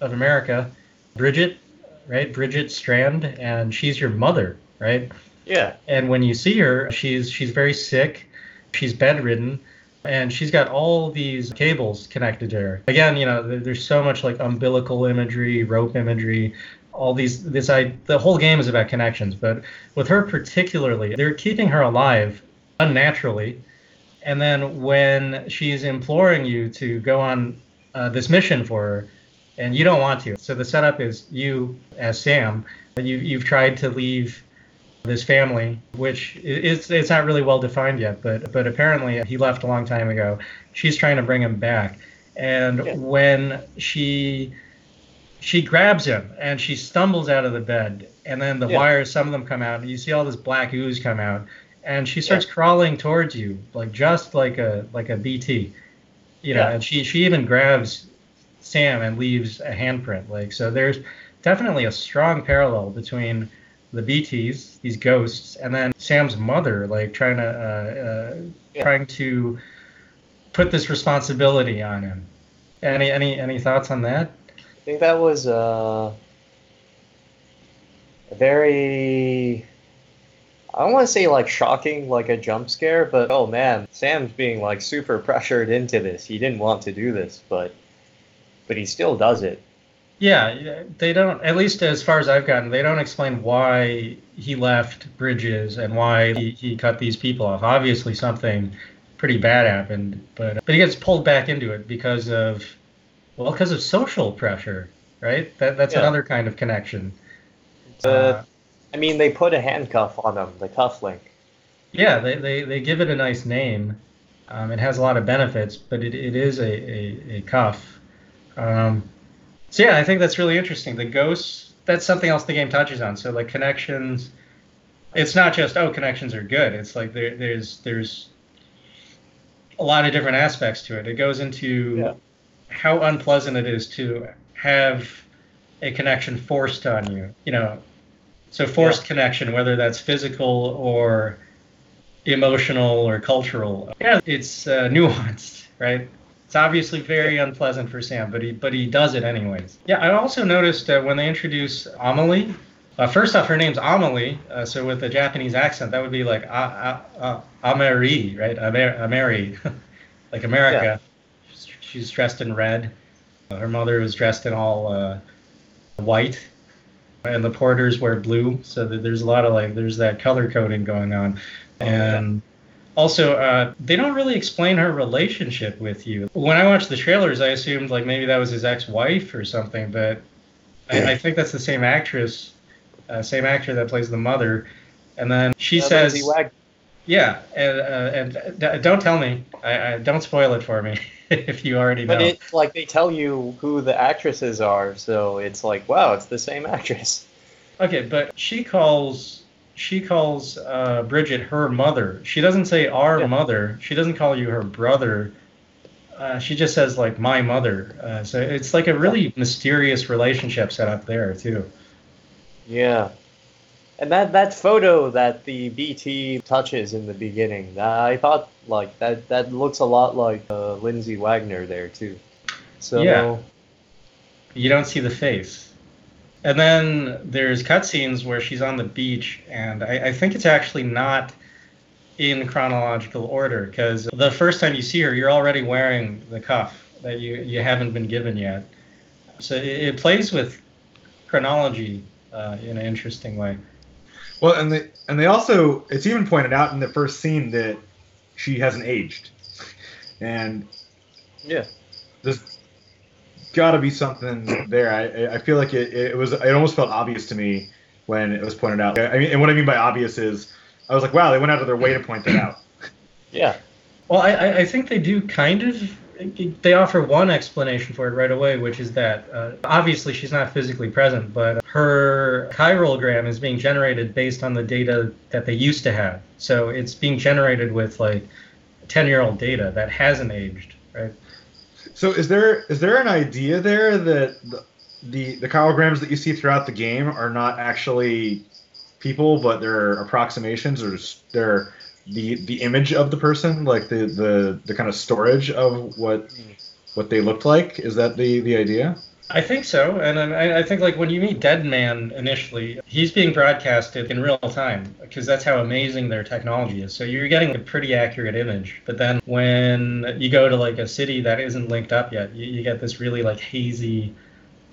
of America, Bridget, right? Bridget Strand, and she's your mother, right? Yeah. And when you see her, she's she's very sick, she's bedridden, and she's got all these cables connected to her. Again, you know, there's so much like umbilical imagery, rope imagery, all these. This I the whole game is about connections, but with her particularly, they're keeping her alive unnaturally. And then when she's imploring you to go on uh, this mission for her, and you don't want to, so the setup is you as Sam, you you've tried to leave this family, which it's it's not really well defined yet, but but apparently he left a long time ago. She's trying to bring him back, and yeah. when she she grabs him and she stumbles out of the bed, and then the yeah. wires, some of them come out, and you see all this black ooze come out, and she starts yeah. crawling towards you, like just like a like a BT, you know, and she she even grabs Sam and leaves a handprint, like so. There's definitely a strong parallel between the BTS, these ghosts, and then Sam's mother, like trying to uh, uh, yeah. trying to put this responsibility on him. Any any any thoughts on that? I think that was uh, a very I don't want to say like shocking, like a jump scare, but oh man, Sam's being like super pressured into this. He didn't want to do this, but but he still does it. Yeah, they don't. At least as far as I've gotten, they don't explain why he left Bridges and why he, he cut these people off. Obviously, something pretty bad happened, but but he gets pulled back into it because of well, because of social pressure, right? That that's yeah. another kind of connection. Uh, I mean, they put a handcuff on him, the cuff link. Yeah, they, they, they give it a nice name. Um, it has a lot of benefits, but it, it is a, a, a cuff. Um, so yeah, I think that's really interesting. The ghosts, that's something else the game touches on. So like connections, it's not just oh connections are good. It's like there, there's there's a lot of different aspects to it. It goes into yeah. how unpleasant it is to have a connection forced on you. You know, so forced yeah. connection, whether that's physical or emotional or cultural. Yeah, it's uh, nuanced, right? It's obviously very unpleasant for Sam, but he but he does it anyways. Yeah, I also noticed uh, when they introduce Amelie. Uh, first off, her name's Amelie, uh, so with a Japanese accent, that would be like Ameri, right? Amer- Ameri, like America. Yeah. She's dressed in red. Her mother was dressed in all uh, white, and the porters wear blue. So there's a lot of like there's that color coding going on, oh, and. Yeah. Also, uh, they don't really explain her relationship with you. When I watched the trailers, I assumed like maybe that was his ex-wife or something, but I, I think that's the same actress, uh, same actor that plays the mother. And then she uh, says, "Yeah, and, uh, and d- don't tell me. I, I, don't spoil it for me if you already know." But it's like they tell you who the actresses are, so it's like, wow, it's the same actress. Okay, but she calls she calls uh, Bridget her mother. She doesn't say our yeah. mother. She doesn't call you her brother. Uh, she just says like my mother. Uh, so it's like a really mysterious relationship set up there too. Yeah, and that that photo that the BT touches in the beginning, I thought like that that looks a lot like uh, Lindsay Wagner there too. So yeah, you don't see the face. And then there's cutscenes where she's on the beach, and I, I think it's actually not in chronological order because the first time you see her, you're already wearing the cuff that you, you haven't been given yet. So it, it plays with chronology uh, in an interesting way. Well, and they and they also it's even pointed out in the first scene that she hasn't aged, and yeah, this got to be something there. I, I feel like it, it was it almost felt obvious to me when it was pointed out. I mean, and what I mean by obvious is I was like, wow, they went out of their way to point that out. Yeah. Well, I, I think they do kind of. They offer one explanation for it right away, which is that uh, obviously she's not physically present, but her chiralgram is being generated based on the data that they used to have. So it's being generated with like 10 year old data that hasn't aged, right? So is there is there an idea there that the the, the chiralgrams that you see throughout the game are not actually people, but they're approximations or they're the the image of the person, like the the, the kind of storage of what mm. what they looked like? Is that the the idea? I think so, and I, I, think like when you meet Deadman initially, he's being broadcasted in real time because that's how amazing their technology is. So you're getting a pretty accurate image. But then when you go to like a city that isn't linked up yet, you, you get this really like hazy,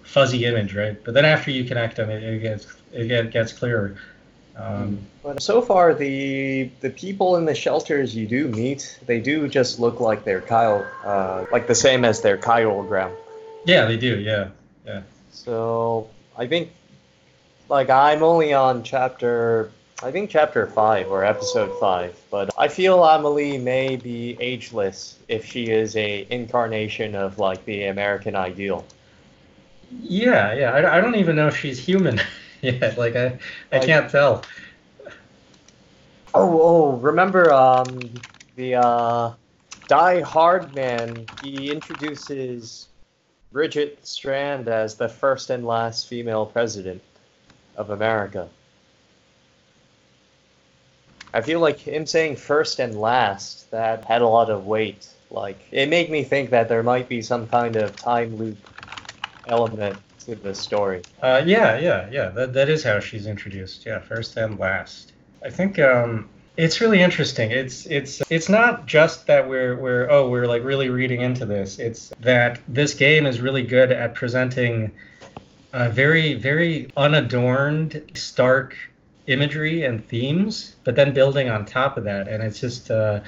fuzzy image, right? But then after you connect them, it, it gets it gets clearer. Um, but so far, the the people in the shelters you do meet, they do just look like their Kyle, uh, like the same as their chiralgram. Yeah, they do. Yeah, yeah. So I think, like, I'm only on chapter, I think chapter five or episode five, but I feel Amelie may be ageless if she is a incarnation of like the American ideal. Yeah, yeah. I, I don't even know if she's human yet. Like, I, I like, can't tell. Oh, oh, remember um the uh, Die Hard man? He introduces Bridget Strand as the first and last female president of America. I feel like him saying first and last, that had a lot of weight. Like, it made me think that there might be some kind of time loop element to the story. Uh, yeah, yeah, yeah. That, that is how she's introduced. Yeah, first and last. I think um, it's really interesting. It's it's it's not just that we're we're oh we're like really reading into this. It's that this game is really good at presenting a very very unadorned, stark imagery and themes, but then building on top of that, and it's just uh,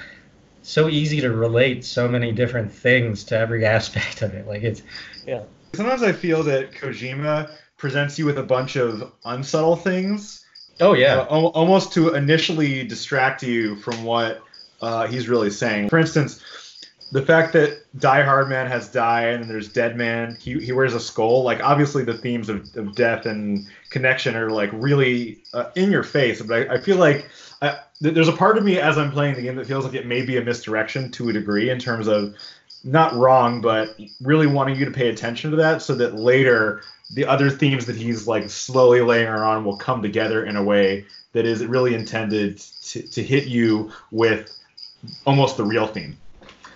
so easy to relate so many different things to every aspect of it. Like it's yeah. Sometimes I feel that Kojima presents you with a bunch of unsubtle things Oh yeah, uh, almost to initially distract you from what uh, he's really saying. For instance, the fact that Die Hard Man has died and there's Dead Man, he, he wears a skull. Like obviously the themes of, of death and connection are like really uh, in your face. But I, I feel like I, there's a part of me as I'm playing the game that feels like it may be a misdirection to a degree in terms of not wrong, but really wanting you to pay attention to that so that later the other themes that he's like slowly laying on will come together in a way that is really intended to, to hit you with almost the real theme.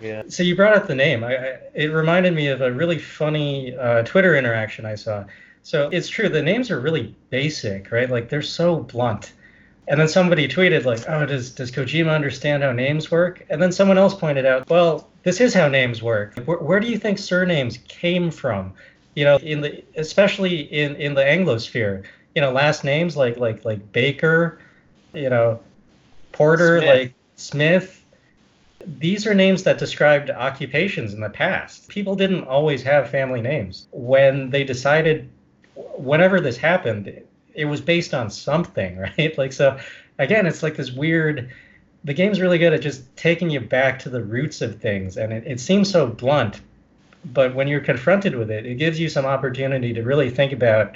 Yeah. So you brought up the name. I, I it reminded me of a really funny uh, Twitter interaction I saw. So it's true. The names are really basic, right? Like they're so blunt. And then somebody tweeted like, "Oh, does does Kojima understand how names work?" And then someone else pointed out, "Well, this is how names work. Where, where do you think surnames came from? You know, in the especially in in the Anglosphere, you know, last names like like like Baker, you know, Porter, Smith. like Smith. These are names that described occupations in the past. People didn't always have family names. When they decided, whenever this happened, it was based on something, right? Like so again, it's like this weird the game's really good at just taking you back to the roots of things and it, it seems so blunt but when you're confronted with it it gives you some opportunity to really think about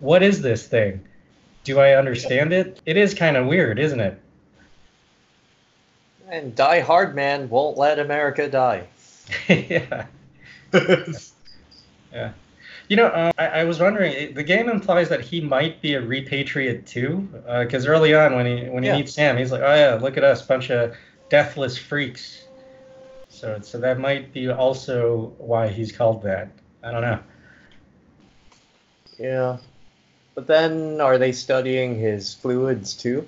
what is this thing do i understand it it is kind of weird isn't it and die hard man won't let america die yeah yeah you know, uh, I, I, was wondering. The game implies that he might be a repatriate too, because uh, early on when he when he yeah. meets Sam, he's like, "Oh yeah, look at us, bunch of deathless freaks." So so that might be also why he's called that. I don't know. Yeah, but then are they studying his fluids too?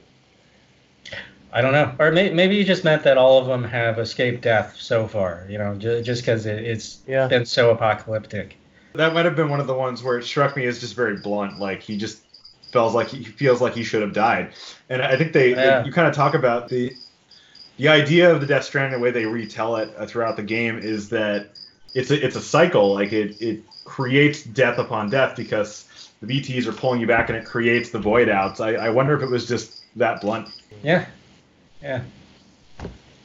I don't know, or may, maybe you just meant that all of them have escaped death so far. You know, just because it, it's yeah. been so apocalyptic. That might have been one of the ones where it struck me as just very blunt. Like he just feels like he feels like he should have died. And I think they, yeah. they you kind of talk about the the idea of the Death Stranding, the way they retell it uh, throughout the game, is that it's a it's a cycle. Like it it creates death upon death because the BTs are pulling you back and it creates the void outs. I, I wonder if it was just that blunt. Yeah, yeah.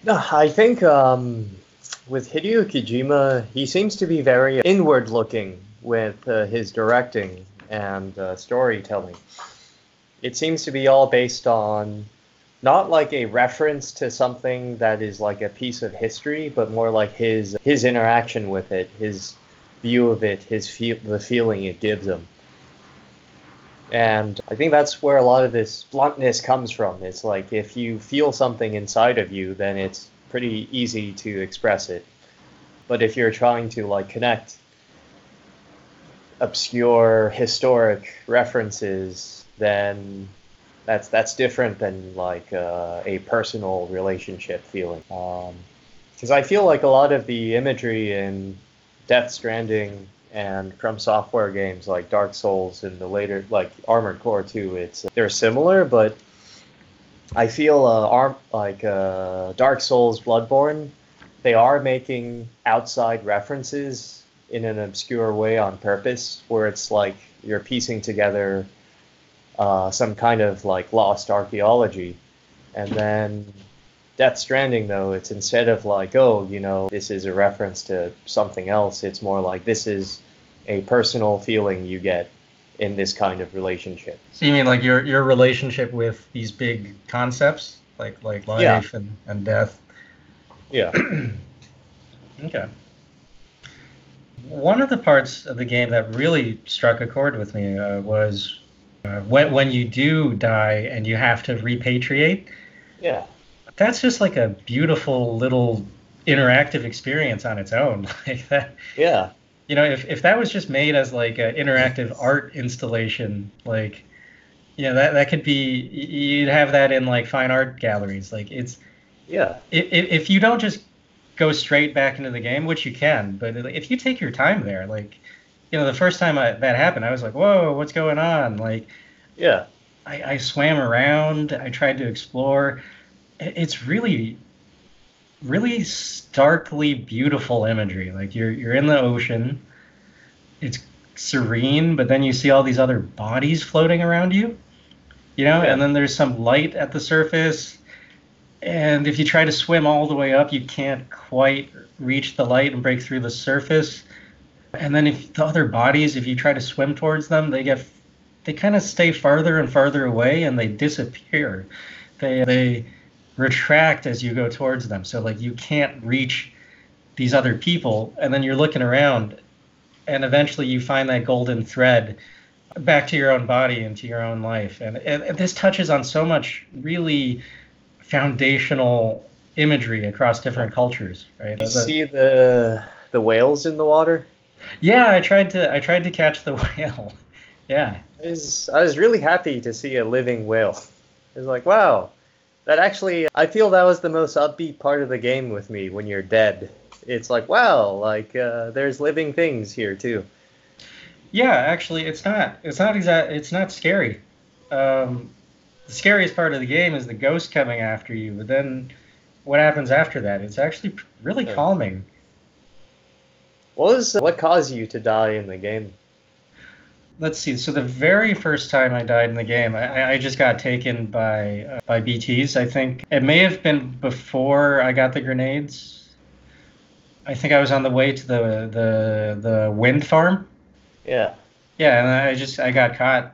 No, I think um, with Hideo Kojima, he seems to be very inward looking with uh, his directing and uh, storytelling. It seems to be all based on not like a reference to something that is like a piece of history, but more like his his interaction with it, his view of it, his feel the feeling it gives him. And I think that's where a lot of this bluntness comes from. It's like if you feel something inside of you, then it's pretty easy to express it. But if you're trying to like connect obscure historic references, then that's that's different than like uh, a personal relationship feeling. Because um, I feel like a lot of the imagery in Death Stranding and From Software games like Dark Souls and the later like Armored Core 2, it's they're similar, but I feel uh, arm like uh, Dark Souls, Bloodborne, they are making outside references in an obscure way on purpose, where it's like you're piecing together uh, some kind of like lost archaeology, and then Death Stranding though it's instead of like oh you know this is a reference to something else, it's more like this is a personal feeling you get in this kind of relationship. So you mean like your your relationship with these big concepts, like like life yeah. and, and death? Yeah. okay. One of the parts of the game that really struck a chord with me uh, was uh, when when you do die and you have to repatriate. Yeah. That's just like a beautiful little interactive experience on its own. like that. Yeah you know, if, if that was just made as like an interactive art installation, like, you know, that, that could be, you'd have that in like fine art galleries. Like it's, yeah. If, if you don't just go straight back into the game, which you can, but if you take your time there, like, you know, the first time I, that happened, I was like, whoa, what's going on? Like, yeah. I, I swam around, I tried to explore. It's really really starkly beautiful imagery. Like you're you're in the ocean, it's serene, but then you see all these other bodies floating around you. you know, yeah. and then there's some light at the surface. And if you try to swim all the way up, you can't quite reach the light and break through the surface. And then if the other bodies, if you try to swim towards them, they get they kind of stay farther and farther away and they disappear. They they retract as you go towards them. So like you can't reach these other people and then you're looking around and eventually you find that golden thread back to your own body and to your own life. And, and, and this touches on so much really foundational imagery across different cultures, right? You see the the whales in the water? Yeah, I tried to I tried to catch the whale. yeah. I was I was really happy to see a living whale. It was like, wow, that actually I feel that was the most upbeat part of the game with me when you're dead. It's like, wow, like uh, there's living things here too. Yeah, actually, it's not. It's not exact. It's not scary. Um, the scariest part of the game is the ghost coming after you, but then what happens after that? It's actually really calming. What was what caused you to die in the game? Let's see. So the very first time I died in the game, I, I just got taken by uh, by BTS. I think it may have been before I got the grenades. I think I was on the way to the the the wind farm. Yeah. Yeah, and I just I got caught.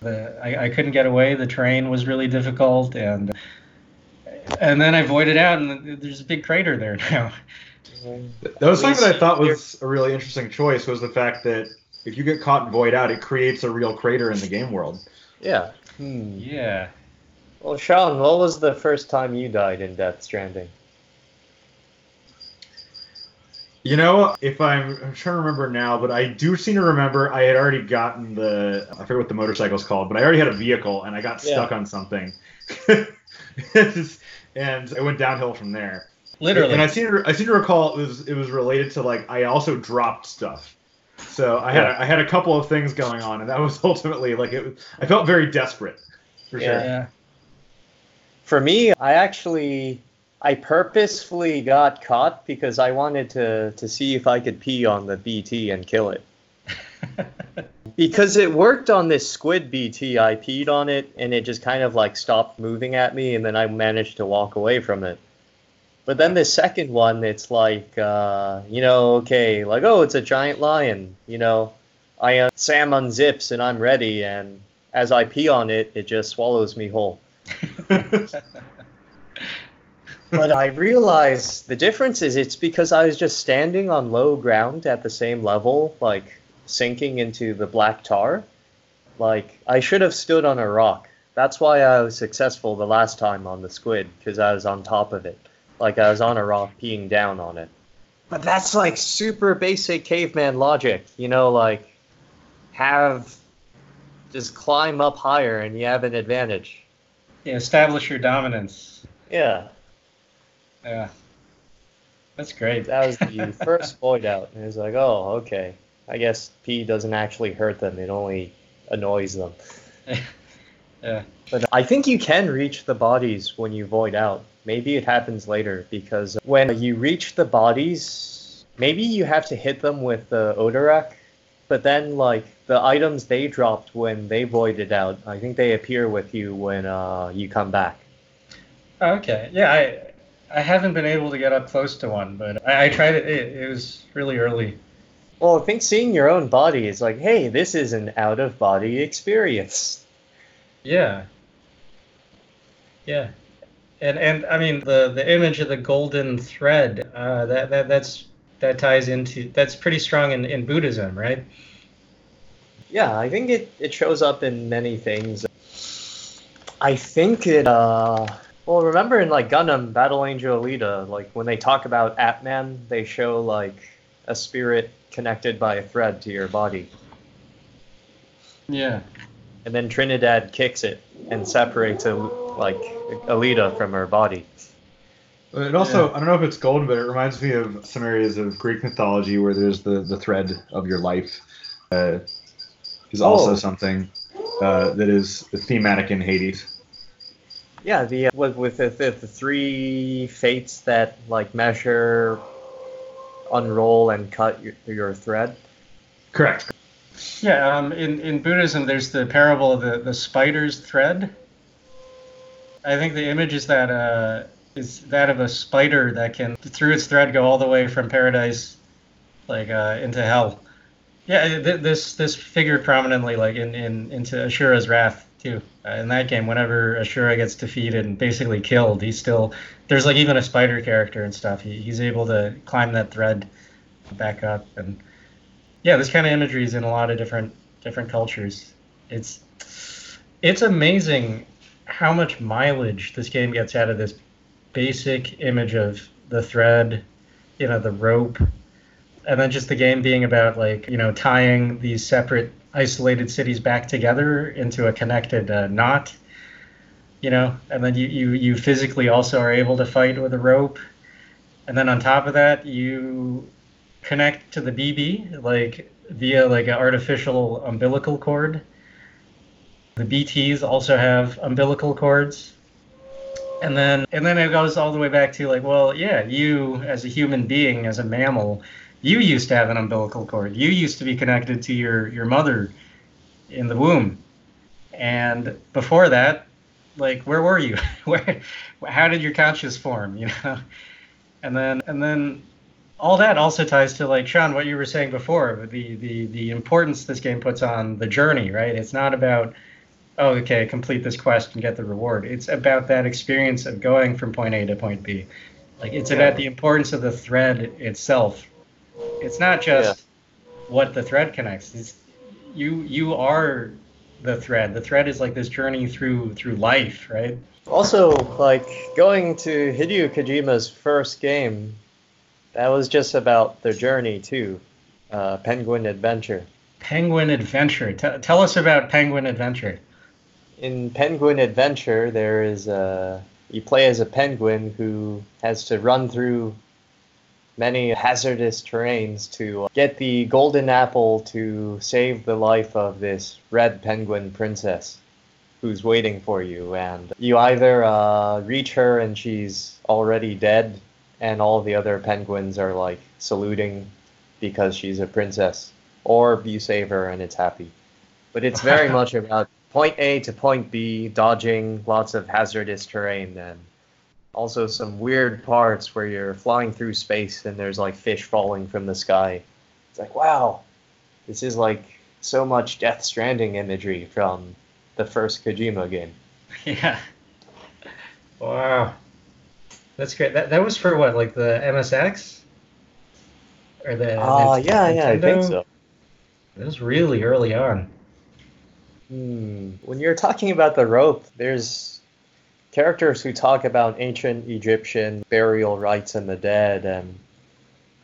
The I, I couldn't get away. The terrain was really difficult, and and then I voided out, and there's a big crater there now. That was something that I thought was a really interesting choice was the fact that if you get caught and void out, it creates a real crater in the game world. Yeah. Hmm. Yeah. Well, Sean, what was the first time you died in Death Stranding? You know, if I'm, I'm trying to remember now, but I do seem to remember I had already gotten the I forget what the motorcycle's called, but I already had a vehicle and I got stuck yeah. on something, and I went downhill from there. Literally. And I seem to I seem to recall it was it was related to like I also dropped stuff. So I had yeah. a, I had a couple of things going on, and that was ultimately like it. Was, I felt very desperate, for yeah. sure. Yeah. For me, I actually I purposefully got caught because I wanted to to see if I could pee on the BT and kill it. because it worked on this squid BT, I peed on it and it just kind of like stopped moving at me, and then I managed to walk away from it. But then the second one, it's like, uh, you know, okay, like, oh, it's a giant lion. You know, I uh, Sam unzips and I'm ready, and as I pee on it, it just swallows me whole. but I realize the difference is it's because I was just standing on low ground at the same level, like sinking into the black tar. Like I should have stood on a rock. That's why I was successful the last time on the squid because I was on top of it like I was on a rock peeing down on it. But that's like super basic caveman logic, you know, like have just climb up higher and you have an advantage. Yeah, establish your dominance. Yeah. Yeah. That's great. That was the first void out. And it was like, oh, okay. I guess pee doesn't actually hurt them, it only annoys them. yeah. But I think you can reach the bodies when you void out. Maybe it happens later because when you reach the bodies, maybe you have to hit them with the Odradek, but then like the items they dropped when they voided out, I think they appear with you when uh, you come back. Okay, yeah, I I haven't been able to get up close to one, but I, I tried it. it. It was really early. Well, I think seeing your own body is like, hey, this is an out of body experience. Yeah. Yeah and and I mean the the image of the golden thread uh, that that that's that ties into that's pretty strong in, in Buddhism, right? Yeah, I think it, it shows up in many things. I think it uh well remember in like Gunnm Battle Angel Alita, like when they talk about Atman, they show like a spirit connected by a thread to your body. Yeah. And then Trinidad kicks it and separates it like Alita from her body. It also, yeah. I don't know if it's gold, but it reminds me of some areas of Greek mythology where there's the, the thread of your life uh, is oh. also something uh, that is thematic in Hades. Yeah, the uh, with, with the, the, the, three fates that like measure, unroll, and cut your, your thread. Correct. Yeah, um, in in Buddhism, there's the parable of the the spider's thread I think the image is that uh, is that of a spider that can, through its thread, go all the way from paradise, like uh, into hell. Yeah, th- this this figured prominently, like in, in into Ashura's wrath too. Uh, in that game, whenever Ashura gets defeated and basically killed, he's still there's like even a spider character and stuff. He, he's able to climb that thread back up, and yeah, this kind of imagery is in a lot of different different cultures. It's it's amazing how much mileage this game gets out of this basic image of the thread, you know, the rope, and then just the game being about like you know tying these separate isolated cities back together into a connected uh, knot. You know, and then you, you you physically also are able to fight with a rope, and then on top of that you connect to the BB like via like an artificial umbilical cord. The BTs also have umbilical cords. And then and then it goes all the way back to like, well, yeah, you as a human being, as a mammal, you used to have an umbilical cord. You used to be connected to your your mother in the womb. And before that, like where were you? where how did your conscious form, you know? And then and then all that also ties to like Sean, what you were saying before, the the the importance this game puts on the journey, right? It's not about oh, okay, complete this quest and get the reward. It's about that experience of going from point A to point B. Like it's yeah. about the importance of the thread itself. It's not just yeah. what the thread connects. It's you you are the thread. The thread is like this journey through through life, right? Also, like going to Hideo Kojima's first game that was just about their journey too. Uh, Penguin Adventure. Penguin Adventure. T- tell us about Penguin Adventure. In Penguin Adventure, there is a you play as a penguin who has to run through many hazardous terrains to get the golden apple to save the life of this red penguin princess who's waiting for you. And you either uh, reach her and she's already dead, and all the other penguins are like saluting because she's a princess, or you save her and it's happy. But it's very much about point A to point B, dodging lots of hazardous terrain, and also some weird parts where you're flying through space and there's like fish falling from the sky. It's like, wow, this is like so much Death Stranding imagery from the first Kojima game. Yeah. Wow. That's great. That that was for what, like the MSX, or the? Oh uh, yeah, Nintendo? yeah, I think so. It was really early on. Hmm. When you're talking about the rope, there's characters who talk about ancient Egyptian burial rites and the dead, and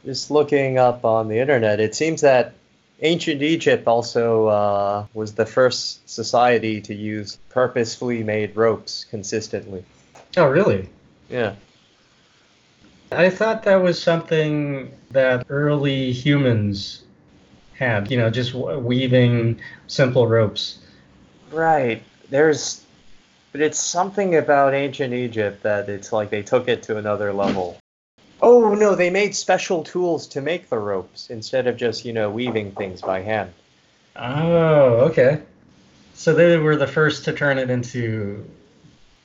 just looking up on the internet, it seems that ancient Egypt also uh, was the first society to use purposefully made ropes consistently. Oh, really? Yeah. I thought that was something that early humans had, you know, just weaving simple ropes. Right. There's, but it's something about ancient Egypt that it's like they took it to another level. Oh no, they made special tools to make the ropes instead of just, you know, weaving things by hand. Oh, okay. So they were the first to turn it into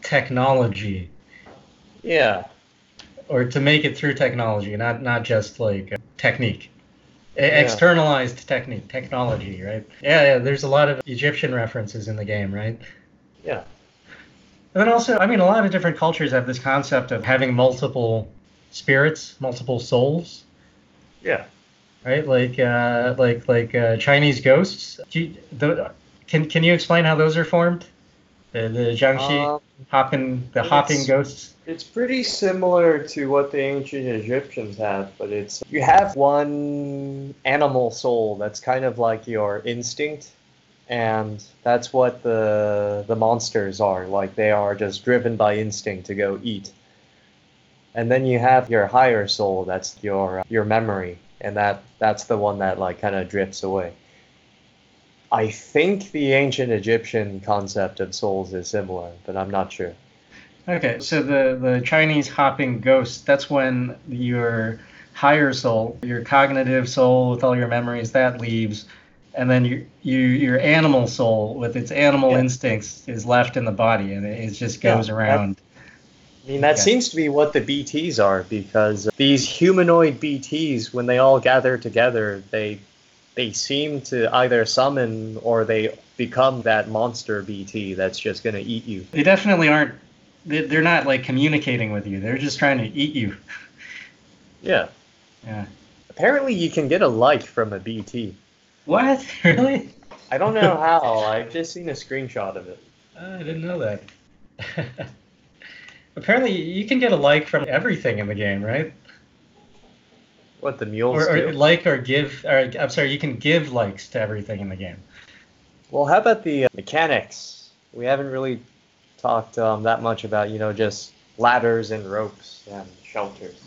technology. Yeah or to make it through technology, not not just like technique. Yeah. Externalized technique, technology, right? Yeah, yeah. There's a lot of Egyptian references in the game, right? Yeah. And then also, I mean, a lot of different cultures have this concept of having multiple spirits, multiple souls. Yeah. Right, like uh, like like uh, Chinese ghosts. You, the, can can you explain how those are formed? The the Jiangshi um, hopping the hopping ghosts. It's pretty similar to what the ancient Egyptians have, but it's you have one animal soul that's kind of like your instinct, and that's what the the monsters are. Like they are just driven by instinct to go eat. And then you have your higher soul, that's your your memory, and that that's the one that like kind of drifts away. I think the ancient Egyptian concept of souls is similar, but I'm not sure. Okay, so the, the Chinese hopping ghost, that's when your higher soul, your cognitive soul with all your memories, that leaves. and then you, you your animal soul with its animal yeah. instincts is left in the body, and it, it just goes yeah, around. I mean, that seems to be what the BTs are because these humanoid BTs, when they all gather together, they they seem to either summon or they become that monster BT that's just going to eat you. They definitely aren't. They're not like communicating with you. They're just trying to eat you. Yeah. Yeah. Apparently, you can get a like from a BT. What? Really? I don't know how. I've just seen a screenshot of it. Ah, I didn't know that. Apparently, you can get a like from everything in the game, right? What the mules or, or like or give? Or, I'm sorry, you can give likes to everything in the game. Well, how about the uh, mechanics? We haven't really talked um, that much about you know just ladders and ropes and shelters.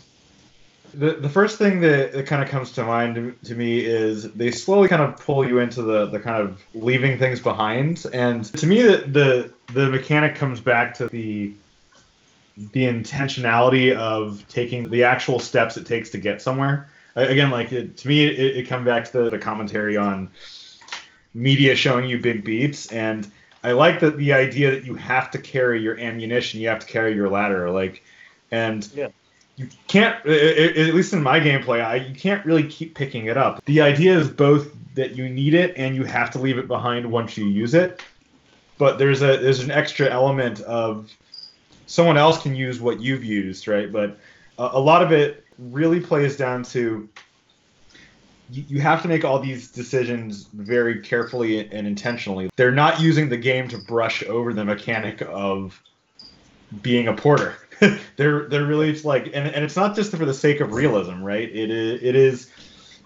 The, the first thing that, that kind of comes to mind to, to, me is they slowly kind of pull you into the, the kind of leaving things behind. And to me, the, the, the mechanic comes back to the the intentionality of taking the actual steps it takes to get somewhere. Again, like it, to me, it, it comes back to the, the commentary on media showing you big beats, and I like the the idea that you have to carry your ammunition, you have to carry your ladder, like, and yeah. you can't. At least in my gameplay, I you can't really keep picking it up. The idea is both that you need it and you have to leave it behind once you use it, but there's a there's an extra element of someone else can use what you've used, right? But a, a lot of it really plays down to you, have to make all these decisions very carefully and intentionally. They're not using the game to brush over the mechanic of being a porter. they're they're really like and, and it's not just for the sake of realism, right? It is it is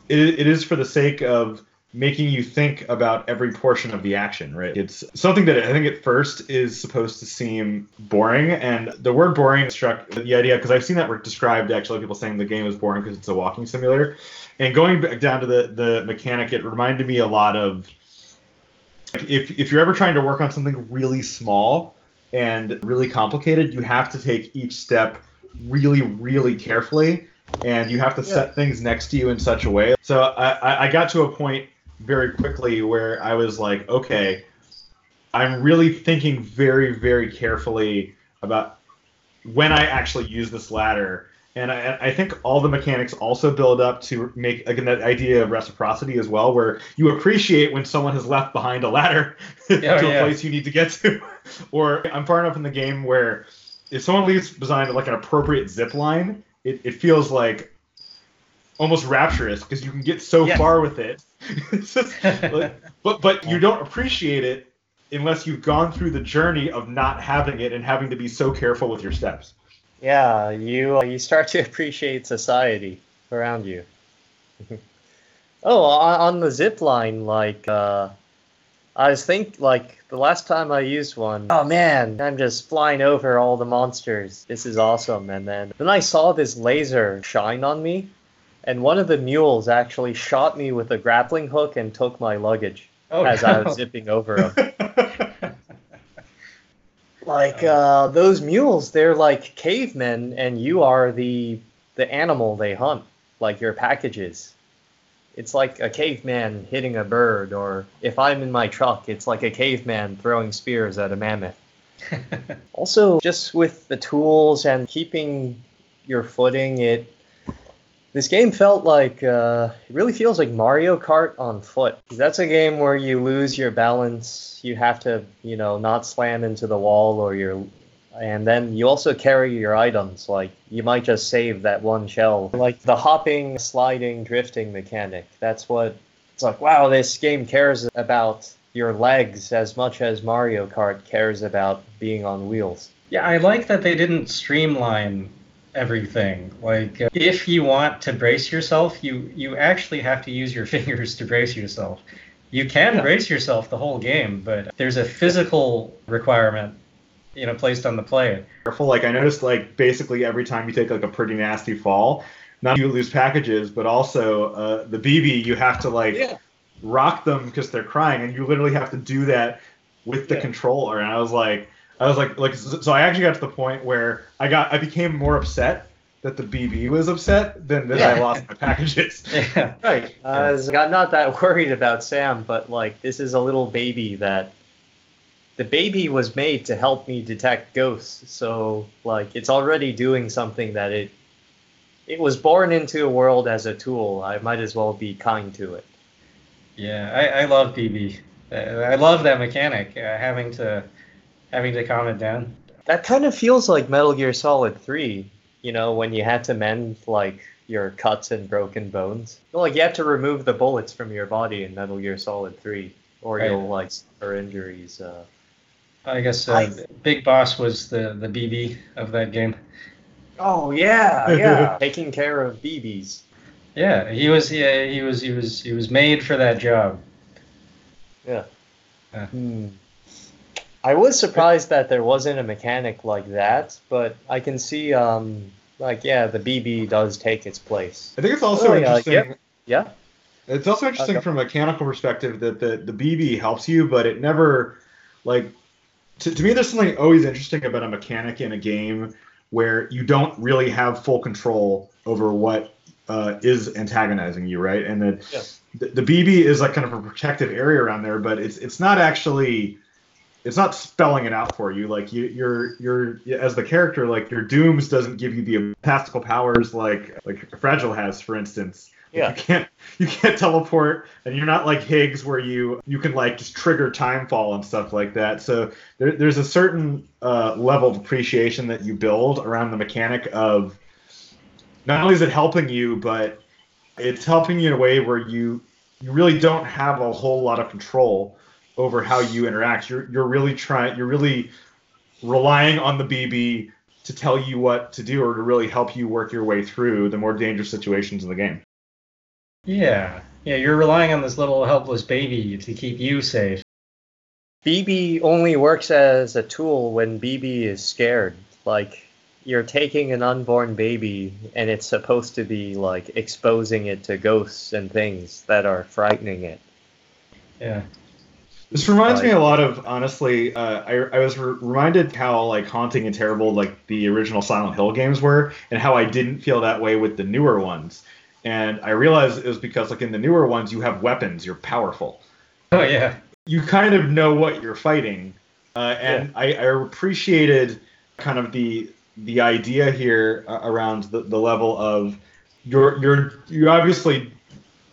it, it is for the sake of making you think about every portion of the action, right? It's something that I think at first is supposed to seem boring, and the word boring struck the idea because I've seen that work described actually people saying the game is boring because it's a walking simulator. And going back down to the the mechanic, it reminded me a lot of if if you're ever trying to work on something really small and really complicated, you have to take each step really really carefully and you have to set things next to you in such a way. So I, I got to a point very quickly where I was like, okay, I'm really thinking very, very carefully about when I actually use this ladder. And I, I think all the mechanics also build up to make again that idea of reciprocity as well, where you appreciate when someone has left behind a ladder to yeah. a place you need to get to. or I'm far enough in the game where if someone leaves behind like an appropriate zip line, it, it feels like almost rapturous because you can get so far with it. but but you don't appreciate it unless you've gone through the journey of not having it and having to be so careful with your steps. Yeah, you uh, you start to appreciate society around you. oh, on, on, the zip line, like uh, I was think like the last time I used one. Oh man, I'm just flying over all the monsters. This is awesome. And then then I saw this laser shine on me, and one of the mules actually shot me with a grappling hook and took my luggage oh, as no. I was zipping over them. like uh, those mules, they're like cavemen, and you are the the animal they hunt, like your packages. It's like a caveman hitting a bird, or if I'm in my truck, it's like a caveman throwing spears at a mammoth. also, just with the tools and keeping your footing, it this game felt like uh, it really feels like Mario Kart on foot. That's a game where you lose your balance. You have to, you know, not slam into the wall, or you're, and then you also carry your items. Like you might just save that one shell. Like the hopping, sliding, drifting mechanic. That's what it's like. Wow, this game cares about your legs as much as Mario Kart cares about being on wheels. Yeah, I like that they didn't streamline everything. Like uh, if you want to brace yourself, you you actually have to use your fingers to brace yourself. You can yeah. brace yourself the whole game, but there's a physical requirement, you know, placed on the player. Careful, like I noticed, like basically every time you take like a pretty nasty fall, not you lose packages, but also uh, the BB you have to like yeah. rock them because they're crying, and you literally have to do that with the yeah. controller. And I was like, I was like, like, so I actually got to the point where I got, I became more upset that the BB was upset than that I lost my packages. Yeah. Right. I was I'm not that worried about Sam, but like this is a little baby that the baby was made to help me detect ghosts. So like it's already doing something that it it was born into a world as a tool. I might as well be kind to it. Yeah, I, I love BB. Uh, I love that mechanic, uh, having to having to calm it down. That kind of feels like Metal Gear Solid 3 you know, when you had to mend like your cuts and broken bones. Like you have to remove the bullets from your body in Metal Gear Solid 3, or right. you'll like suffer injuries. Uh, I guess uh, I... Big Boss was the the BB of that game. Oh yeah, yeah, taking care of BBs. Yeah, he was. Yeah, he was. He was. He was made for that job. Yeah. Uh. Hmm. I was surprised that there wasn't a mechanic like that, but I can see, um, like, yeah, the BB does take its place. I think it's also oh, interesting. Uh, yeah. It's also interesting okay. from a mechanical perspective that the, the BB helps you, but it never, like, to, to me, there's something always interesting about a mechanic in a game where you don't really have full control over what uh, is antagonizing you, right? And that yeah. the, the BB is like kind of a protective area around there, but it's it's not actually it's not spelling it out for you. Like you, you're you're as the character, like your dooms doesn't give you the fantastical powers like like Fragile has, for instance. Yeah. You can't you can't teleport, and you're not like Higgs where you you can like just trigger timefall and stuff like that. So there, there's a certain uh, level of appreciation that you build around the mechanic of not only is it helping you, but it's helping you in a way where you you really don't have a whole lot of control over how you interact. You're you're really trying you're really relying on the BB to tell you what to do or to really help you work your way through the more dangerous situations in the game. Yeah. Yeah, you're relying on this little helpless baby to keep you safe. BB only works as a tool when BB is scared. Like you're taking an unborn baby and it's supposed to be like exposing it to ghosts and things that are frightening it. Yeah. This reminds like, me a lot of honestly. Uh, I, I was re- reminded how like haunting and terrible like the original Silent Hill games were, and how I didn't feel that way with the newer ones. And I realized it was because like in the newer ones, you have weapons, you're powerful. Oh yeah. You kind of know what you're fighting, uh, and yeah. I, I appreciated kind of the the idea here uh, around the, the level of you're you're you obviously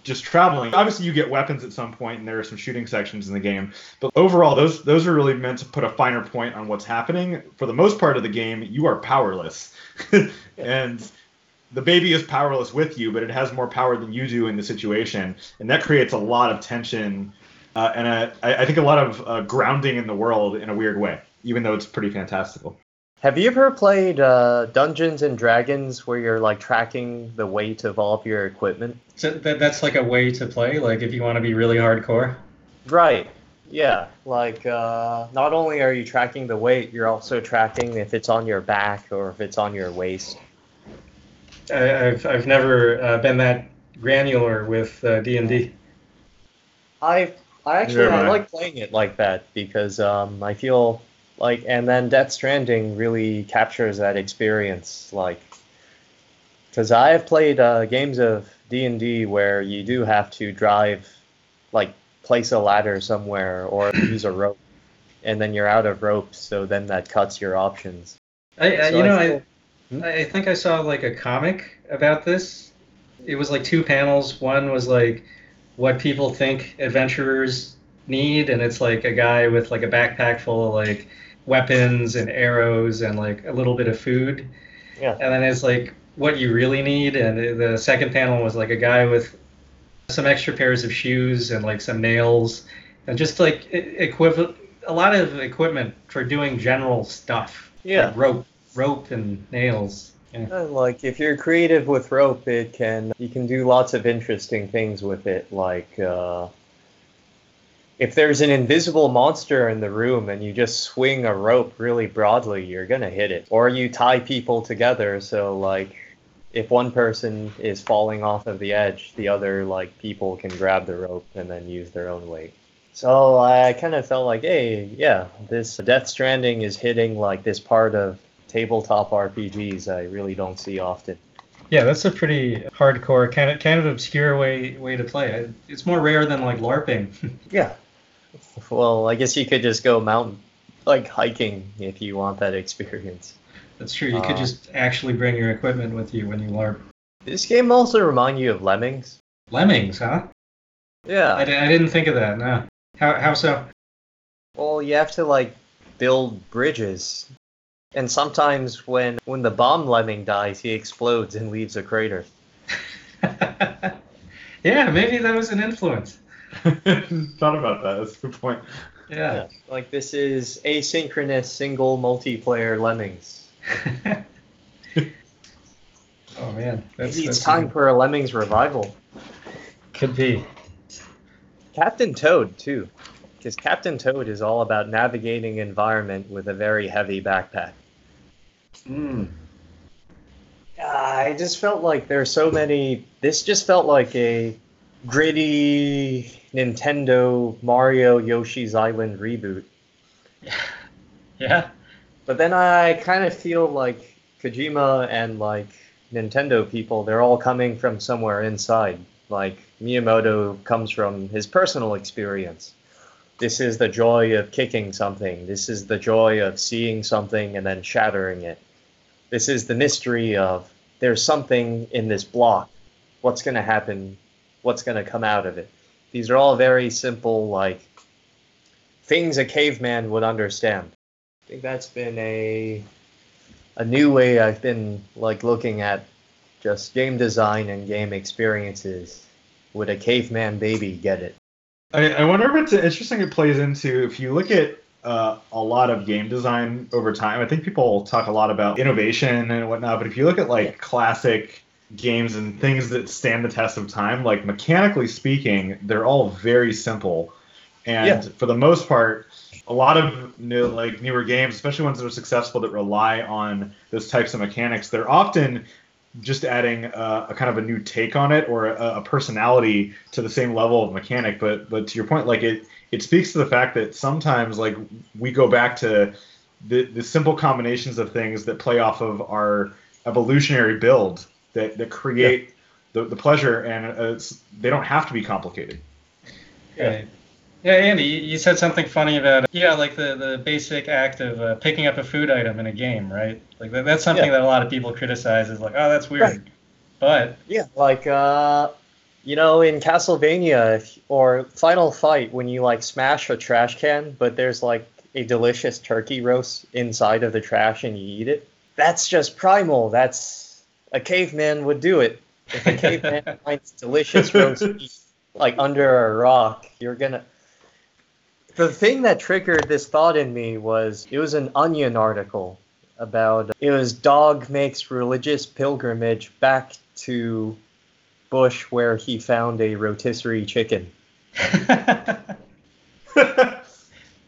just traveling. Obviously, you get weapons at some point, and there are some shooting sections in the game. But overall, those those are really meant to put a finer point on what's happening. For the most part of the game, you are powerless, and the baby is powerless with you, but it has more power than you do in the situation, and that creates a lot of tension uh, and I think a lot of uh, grounding in the world in a weird way, even though it's pretty fantastical. Have you ever played uh, Dungeons and Dragons where you're like tracking the weight of all of your equipment? So that, that's like a way to play, like if you want to be really hardcore. Right. Yeah. Like uh, not only are you tracking the weight, you're also tracking if it's on your back or if it's on your waist. I, have I've never uh, been that granular with uh, D and D. I I actually I like playing it like that because um, I feel like and then Death Stranding really captures that experience like because I have played uh, games of D and D where you do have to drive like place a ladder somewhere or use a rope and then you're out of rope so then that cuts your options. I, I so you know I, hmm? I think I saw like a comic about this. It was like two panels. One was like what people think adventurers need and it's like a guy with like a backpack full of like weapons and arrows and like a little bit of food. Yeah. And then it's like what you really need. And the second panel was like a guy with some extra pairs of shoes and like some nails and just like equivalent a lot of equipment for doing general stuff. Yeah. Like rope, rope and nails. Yeah. Like if you're creative with rope, it can you can do lots of interesting things with it. Like uh, if there's an invisible monster in the room and you just swing a rope really broadly, you're gonna hit it. Or you tie people together so like if one person is falling off of the edge, the other like people can grab the rope and then use their own weight. So I kind of felt like, hey, yeah, this Death Stranding is hitting like this part of tabletop RPGs I really don't see often. Yeah, that's a pretty hardcore, kind of kind of obscure way way to play. It's more rare than like LARPing. yeah. Well, I guess you could just go mountain like hiking if you want that experience. That's true. You uh, could just actually bring your equipment with you when you LARP. This game also remind you of Lemmings. Lemmings, huh? Yeah. I, I didn't think of that. No. How how so? Well, you have to like build bridges and sometimes when when the bomb lemming dies, he explodes and leaves a crater. yeah, maybe that was an influence. Thought about that. That's a good point. Yeah. yeah. Like this is asynchronous single multiplayer lemmings. oh man. That's, Maybe it's time for a lemmings revival. Could be. Captain Toad too. Because Captain Toad is all about navigating environment with a very heavy backpack. Mm. I just felt like there are so many. This just felt like a gritty Nintendo Mario Yoshi's Island reboot. Yeah. But then I kind of feel like Kojima and like Nintendo people, they're all coming from somewhere inside. Like Miyamoto comes from his personal experience. This is the joy of kicking something. This is the joy of seeing something and then shattering it. This is the mystery of there's something in this block. What's going to happen? What's going to come out of it? These are all very simple, like things a caveman would understand. I think that's been a a new way I've been like looking at just game design and game experiences. Would a caveman baby get it? I, I wonder if it's interesting. It plays into if you look at uh, a lot of game design over time. I think people talk a lot about innovation and whatnot, but if you look at like classic games and things that stand the test of time, like mechanically speaking, they're all very simple. And yeah. for the most part, a lot of new, like newer games, especially ones that are successful that rely on those types of mechanics, they're often just adding a, a kind of a new take on it or a, a, personality to the same level of mechanic. But but to your point, like it it speaks to the fact that sometimes like we go back to the, the simple combinations of things that play off of our evolutionary build that, that create yeah. the, the pleasure and uh, they don't have to be complicated yeah yeah andy you said something funny about yeah like the, the basic act of uh, picking up a food item in a game right like that, that's something yeah. that a lot of people criticize is like oh that's weird right. but yeah like uh you know, in Castlevania or Final Fight, when you like smash a trash can, but there's like a delicious turkey roast inside of the trash and you eat it, that's just primal. That's a caveman would do it. If a caveman finds delicious roast meat like under a rock, you're gonna. The thing that triggered this thought in me was it was an Onion article about it was dog makes religious pilgrimage back to bush where he found a rotisserie chicken. yeah,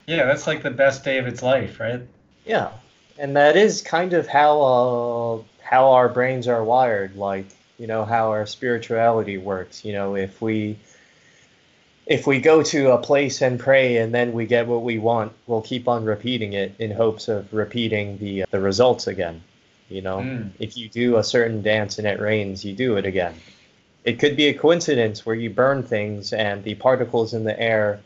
that's like the best day of its life, right? Yeah, and that is kind of how uh, how our brains are wired. Like you know how our spirituality works. You know, if we if we go to a place and pray and then we get what we want, we'll keep on repeating it in hopes of repeating the the results again. You know, mm. if you do a certain dance and it rains, you do it again it could be a coincidence where you burn things and the particles in the air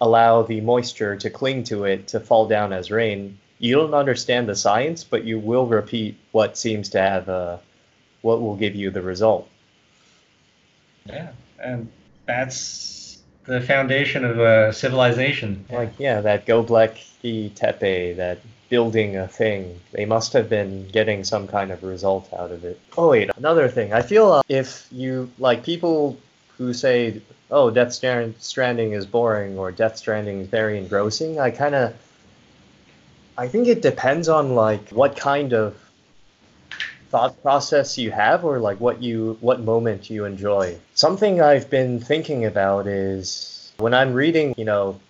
allow the moisture to cling to it to fall down as rain. You don't understand the science, but you will repeat what seems to have a, uh, what will give you the result. Yeah, and that's the foundation of a civilization. Like yeah, that Göbekli Tepe, that building a thing. They must have been getting some kind of result out of it. Oh wait, another thing. I feel uh, if you like people who say, "Oh, Death Stranding is boring" or "Death Stranding is very engrossing," I kind of I think it depends on like what kind of thought process you have or like what you what moment you enjoy. Something I've been thinking about is when I'm reading, you know,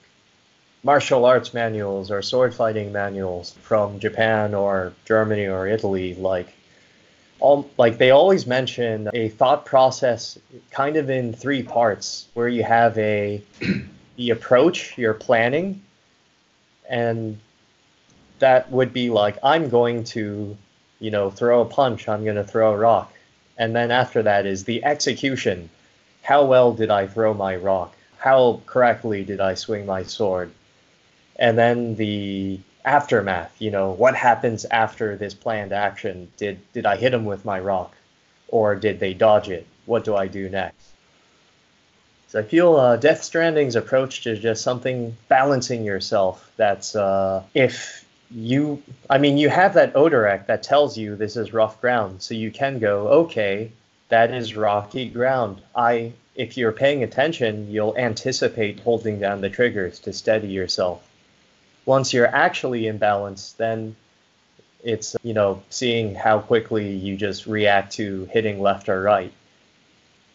martial arts manuals or sword fighting manuals from Japan or Germany or Italy, like all like they always mention a thought process kind of in three parts where you have a the approach, your planning, and that would be like I'm going to, you know, throw a punch, I'm going to throw a rock. And then after that is the execution. How well did I throw my rock? How correctly did I swing my sword? And then the aftermath, you know, what happens after this planned action? Did did I hit him with my rock or did they dodge it? What do I do next? So I feel uh, Death Stranding's approach to just something balancing yourself. That's uh, if you, I mean, you have that Odradek that tells you this is rough ground, so you can go, okay, that is rocky ground. I, if you're paying attention, you'll anticipate holding down the triggers to steady yourself. Once you're actually in balance, then it's you know seeing how quickly you just react to hitting left or right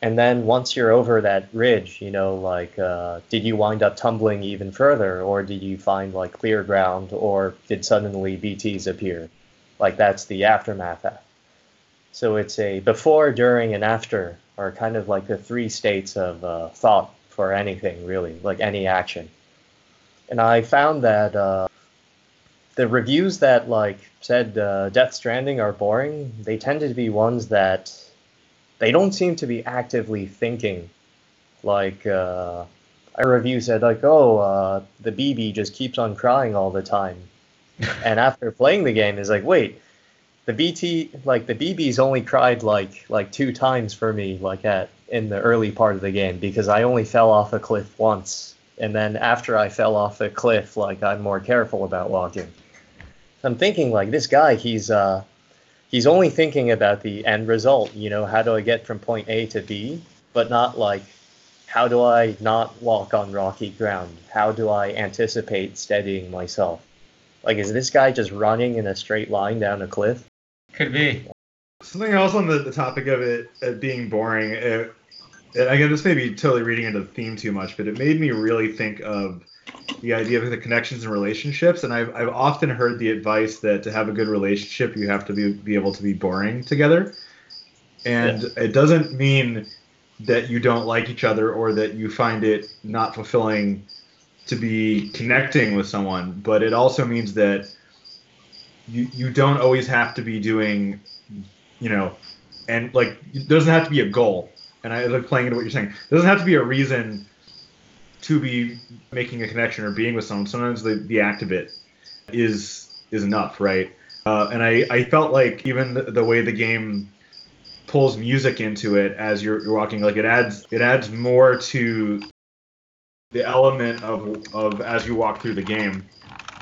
and then once you're over that ridge, you know, like, uh, did you wind up tumbling even further, or did you find like clear ground, or did suddenly BTs appear? Like that's the aftermath. So it's a before, during, and after are kind of like the three states of uh, thought for anything really, like any action. And I found that uh, the reviews that like said uh, Death Stranding are boring, they tended to be ones that they don't seem to be actively thinking. Like uh, a review said, like, oh, uh, the BB just keeps on crying all the time, and after playing the game, is like, wait, the BT, like the BB's only cried like like two times for me, like at in the early part of the game because I only fell off a cliff once, and then after I fell off a cliff, like I'm more careful about walking. I'm thinking like this guy, he's uh he's only thinking about the end result. You know, how do I get from point A to B, but not like how do I not walk on rocky ground? How do I anticipate steadying myself? Like, is this guy just running in a straight line down a cliff? Could be. Something else on the, the topic of it, it being boring. It, it, again, this may be totally reading into the theme too much, but it made me really think of the idea of the connections and relationships. And I've, I've often heard the advice that to have a good relationship, you have to be, be able to be boring together. And yeah. it doesn't mean that you don't like each other or that you find it not fulfilling to be connecting with someone, but it also means that you, you don't always have to be doing, you know, and like, it doesn't have to be a goal. And I like playing into what you're saying. It doesn't have to be a reason to be making a connection or being with someone. Sometimes the, the act of it is is enough, right? Uh, and I, I felt like even the, the, way the game pulls music into it as you're, you're walking, like it adds it adds more to the element of of as you walk through the game.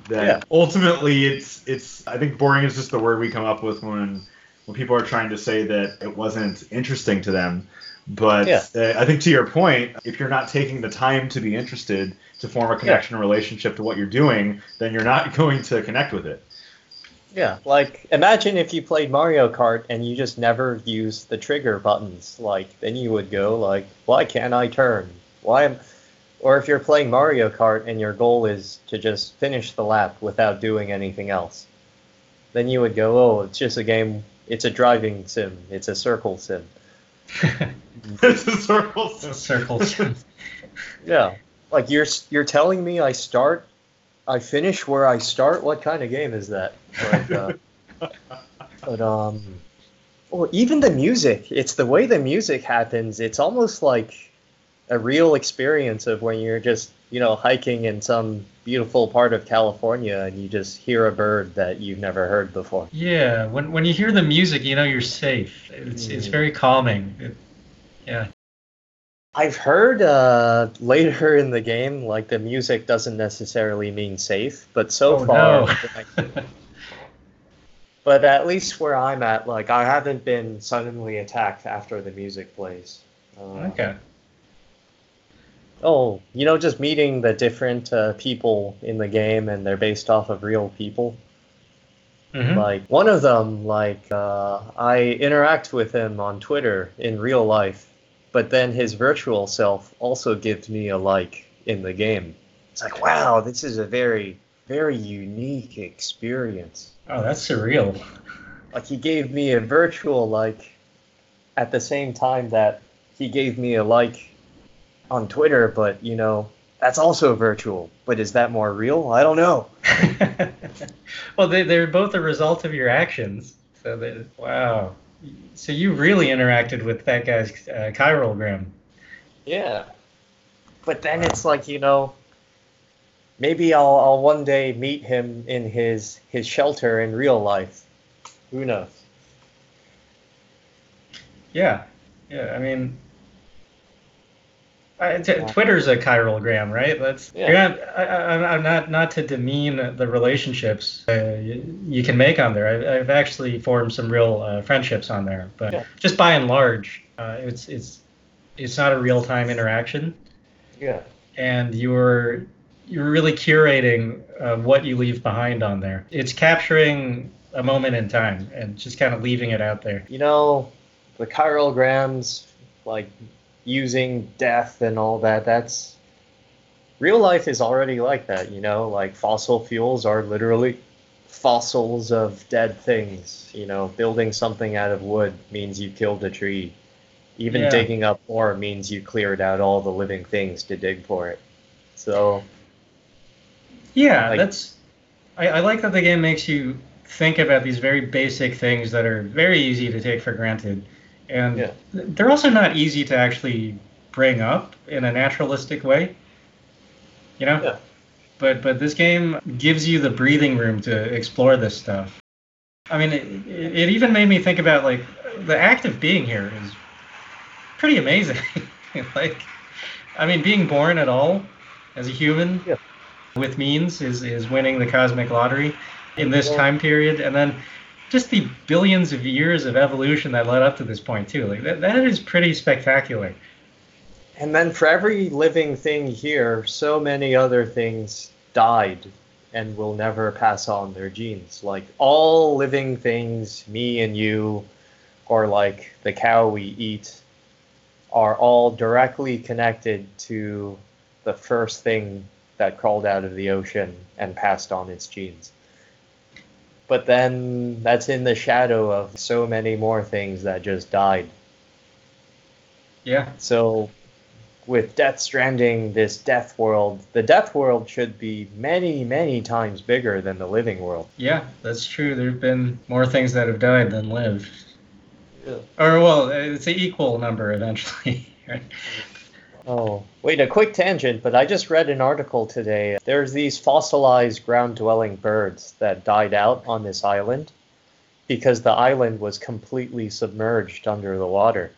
That yeah. ultimately it's it's I think boring is just the word we come up with when when people are trying to say that it wasn't interesting to them. But yeah. uh, I think to your point, if you're not taking the time to be interested to form a connection yeah. relationship to what you're doing, then you're not going to connect with it. Yeah, like imagine if you played Mario Kart and you just never used the trigger buttons. Like then you would go like, why can't I turn? Why am or if you're playing Mario Kart and your goal is to just finish the lap without doing anything else, then you would go, oh, it's just a game. It's a driving sim. It's a circle sim. It's a circle. It's a circle. yeah, like you're you're telling me I start, I finish where I start. What kind of game is that? Like, uh, but um, or even the music. It's the way the music happens. It's almost like a real experience of when you're just you know hiking in some beautiful part of California and you just hear a bird that you've never heard before. Yeah, when when you hear the music, you know you're safe. It's mm. it's very calming. It, yeah. I've heard uh, later in the game, like the music doesn't necessarily mean safe, but so oh, far. No. but at least where I'm at, like I haven't been suddenly attacked after the music plays. Uh, okay. Oh, you know, just meeting the different uh, people in the game, and they're based off of real people. Mm-hmm. Like one of them, like uh, I interact with him on Twitter in real life, but then his virtual self also gives me a like in the game. It's like, wow, this is a very, very unique experience. Oh, that's surreal. Like he gave me a virtual like at the same time that he gave me a like on Twitter, but you know, that's also virtual. But is that more real? I don't know. well, they, they're both a result of your actions. So they, wow. So you really interacted with that guy's uh, chiralgram. Yeah. But then it's like, you know, maybe I'll, I'll one day meet him in his, his shelter in real life. Who knows? Yeah. Yeah. I mean, I, t- Twitter's a chiralgram, right? That's yeah. not. I, am not not to demean the relationships uh, you, you, can make on there. I, have actually formed some real uh, friendships on there, but yeah. just by and large, uh, it's it's it's not a real time interaction. Yeah. And you're you're really curating uh, what you leave behind on there. It's capturing a moment in time and just kind of leaving it out there. You know, the chiralgrams like using death and all that that's real life is already like that you know? Like fossil fuels are literally fossils of dead things you know? Building something out of wood means you killed a tree. Even yeah. digging up ore means you cleared out all the living things to dig for it. So yeah like, that's I, I like that the game makes you think about these very basic things that are very easy to take for granted and yeah. they're also not easy to actually bring up in a naturalistic way. You know. Yeah. But but this game gives you the breathing room to explore this stuff. I mean, it, it even made me think about like the act of being here is pretty amazing. like, I mean, being born at all as a human yeah. with means is is winning the cosmic lottery in this time period, and then just the billions of years of evolution that led up to this point too. Like that, that is pretty spectacular. And then for every living thing here, so many other things died and will never pass on their genes. Like all living things, me and you, or like the cow we eat, are all directly connected to the first thing that crawled out of the ocean and passed on its genes but then that's in the shadow of so many more things that just died. Yeah. So with Death Stranding, this death world, the death world should be many, many times bigger than the living world. Yeah, that's true. There have been more things that have died than lived. Yeah. Or, well, it's an equal number eventually. Right? Oh, wait, a quick tangent, but I just read an article today. There's these fossilized ground dwelling birds that died out on this island because the island was completely submerged under the water.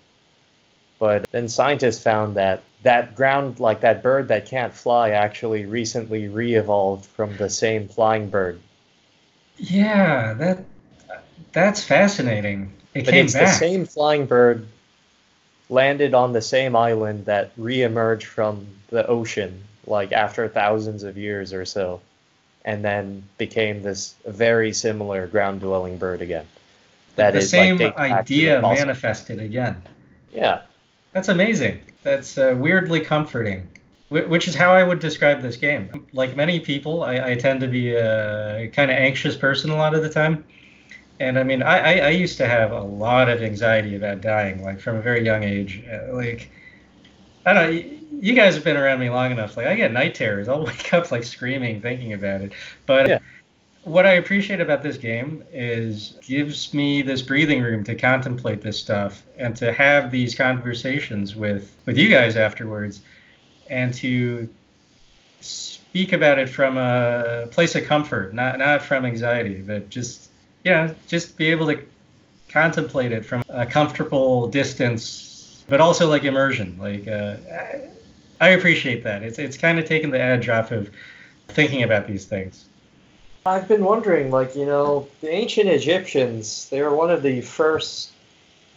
But then scientists found that that ground, like that bird that can't fly, actually recently re evolved from the same flying bird. Yeah, that that's fascinating. It but it's back. the same flying bird landed on the same island that re-emerged from the ocean like after thousands of years or so and then became this very similar ground dwelling bird again. That the is same like idea manifested again. Yeah. That's amazing. That's uh, weirdly comforting. Which is how I would describe this game. Like many people, I, I tend to be a kind of anxious person a lot of the time. And I mean, I, I, I, used to have a lot of anxiety about dying, like from a very young age. Uh, like, I don't know, you guys have been around me long enough. Like, I get night terrors. I'll wake up like screaming thinking about it. But yeah. what I appreciate about this game is gives me this breathing room to contemplate this stuff and to have these conversations with with you guys afterwards, and to speak about it from a place of comfort, not not from anxiety, but just yeah, just be able to contemplate it from a comfortable distance, but also like immersion. Like uh, I appreciate that. It's it's kind of taken the edge off of thinking about these things. I've been wondering, like you know, the ancient Egyptians, they were one of the first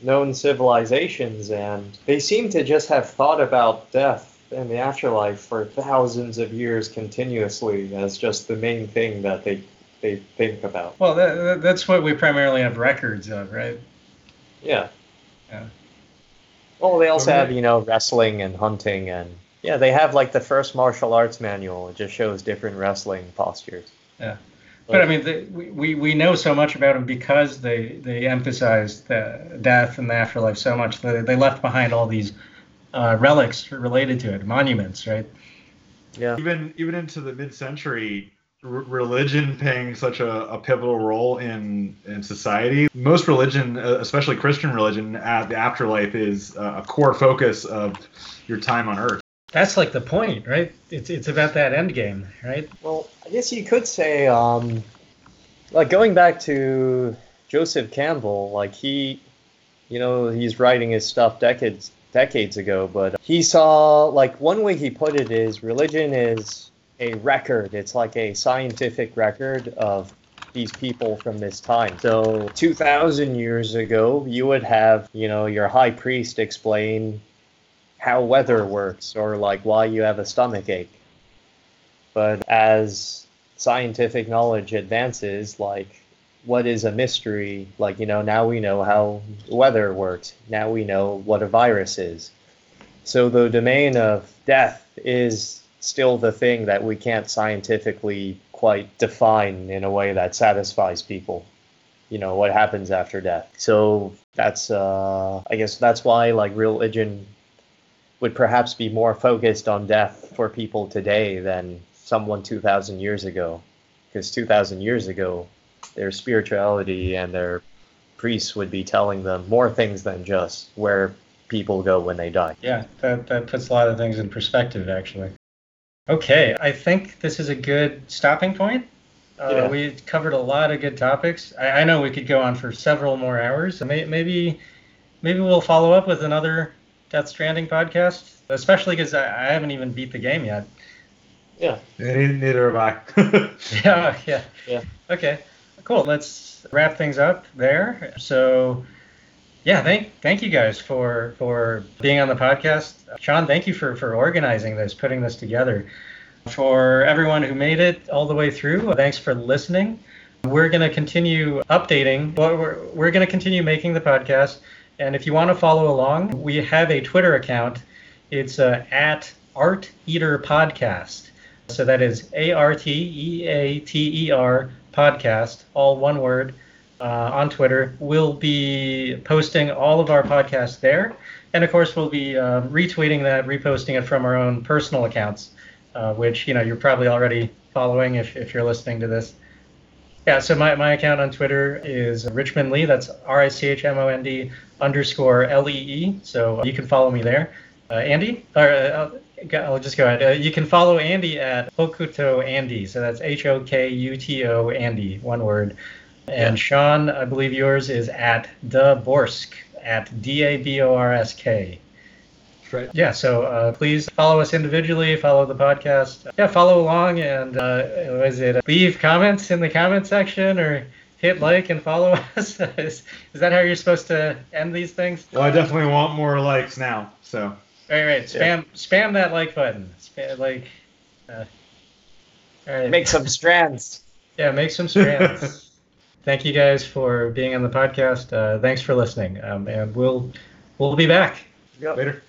known civilizations, and they seem to just have thought about death and the afterlife for thousands of years continuously as just the main thing that they they think about. Well, that, that's what we primarily have records of, right? Yeah. Yeah. Well, they also have, you know, wrestling and hunting and yeah, they have like the first martial arts manual. It just shows different wrestling postures. Yeah. But I mean, they, we, we know so much about them because they, they emphasized the death and the afterlife so much that they left behind all these uh, relics related to it, monuments, right? Yeah. Even even into the mid-century, religion playing such a, a, pivotal role in in society. Most religion, uh, especially Christian religion, at the afterlife is a core focus of your time on Earth. That's like the point, right? It's it's about that end game, right? Well, I guess you could say, um, like going back to Joseph Campbell, like he, you know, he's writing his stuff decades decades ago, but he saw like one way he put it is religion is a record. It's like a scientific record of these people from this time. So 2000 years ago, you would have, you know, your high priest explain how weather works or like why you have a stomach ache. But as scientific knowledge advances, like what is a mystery? Like, you know, now we know how weather works. Now we know what a virus is. So the domain of death is still the thing that we can't scientifically quite define in a way that satisfies people. You know, what happens after death. So that's, uh, I guess that's why, like, religion would perhaps be more focused on death for people today than someone 2,000 years ago. Because 2,000 years ago, their spirituality and their priests would be telling them more things than just where people go when they die. Yeah, that, that puts a lot of things in perspective, actually. Okay, I think this is a good stopping point. Uh, yeah. We covered a lot of good topics. I, I, know we could go on for several more hours. maybe, maybe we'll follow up with another Death Stranding podcast, especially because I, I, haven't even beat the game yet. Yeah. Neither have I. yeah, yeah. Yeah. Okay. Cool. Let's wrap things up there. So, yeah, thank thank you guys for for being on the podcast. Sean, thank you for for organizing this, putting this together. For everyone who made it all the way through, thanks for listening. We're going to continue updating. We're, we're going to continue making the podcast. And if you want to follow along, we have a Twitter account. It's uh, at Art Eater Podcast. So that is A R T E A T E R podcast, all one word, uh, on Twitter. We'll be posting all of our podcasts there. And of course, we'll be uh, retweeting that, reposting it from our own personal accounts, uh, which you know you're probably already following if, if you're listening to this. Yeah, so my, my account on Twitter is Richmond Lee. That's R I C H M O N D underscore L E E. So you can follow me there. Uh, Andy, or uh, I'll just go ahead. Uh, you can follow Andy at Hokuto Andy. So that's H O K U T O Andy, one word. And yeah. Sean, I believe yours is at Daborsk at D A B O R S K. Right. Yeah, so uh, please follow us individually, follow the podcast. Yeah, follow along and uh, is it leave comments in the comment section or hit like and follow us? is, is that how you're supposed to end these things? Well, I definitely want more likes now. So. Right, right. Spam, yeah. spam that like button. Spam, like. Uh, all right. Make some strands. Yeah, make some strands. Thank you guys for being on the podcast. Uh, thanks for listening, um, and we'll we'll be back. Yep. Later.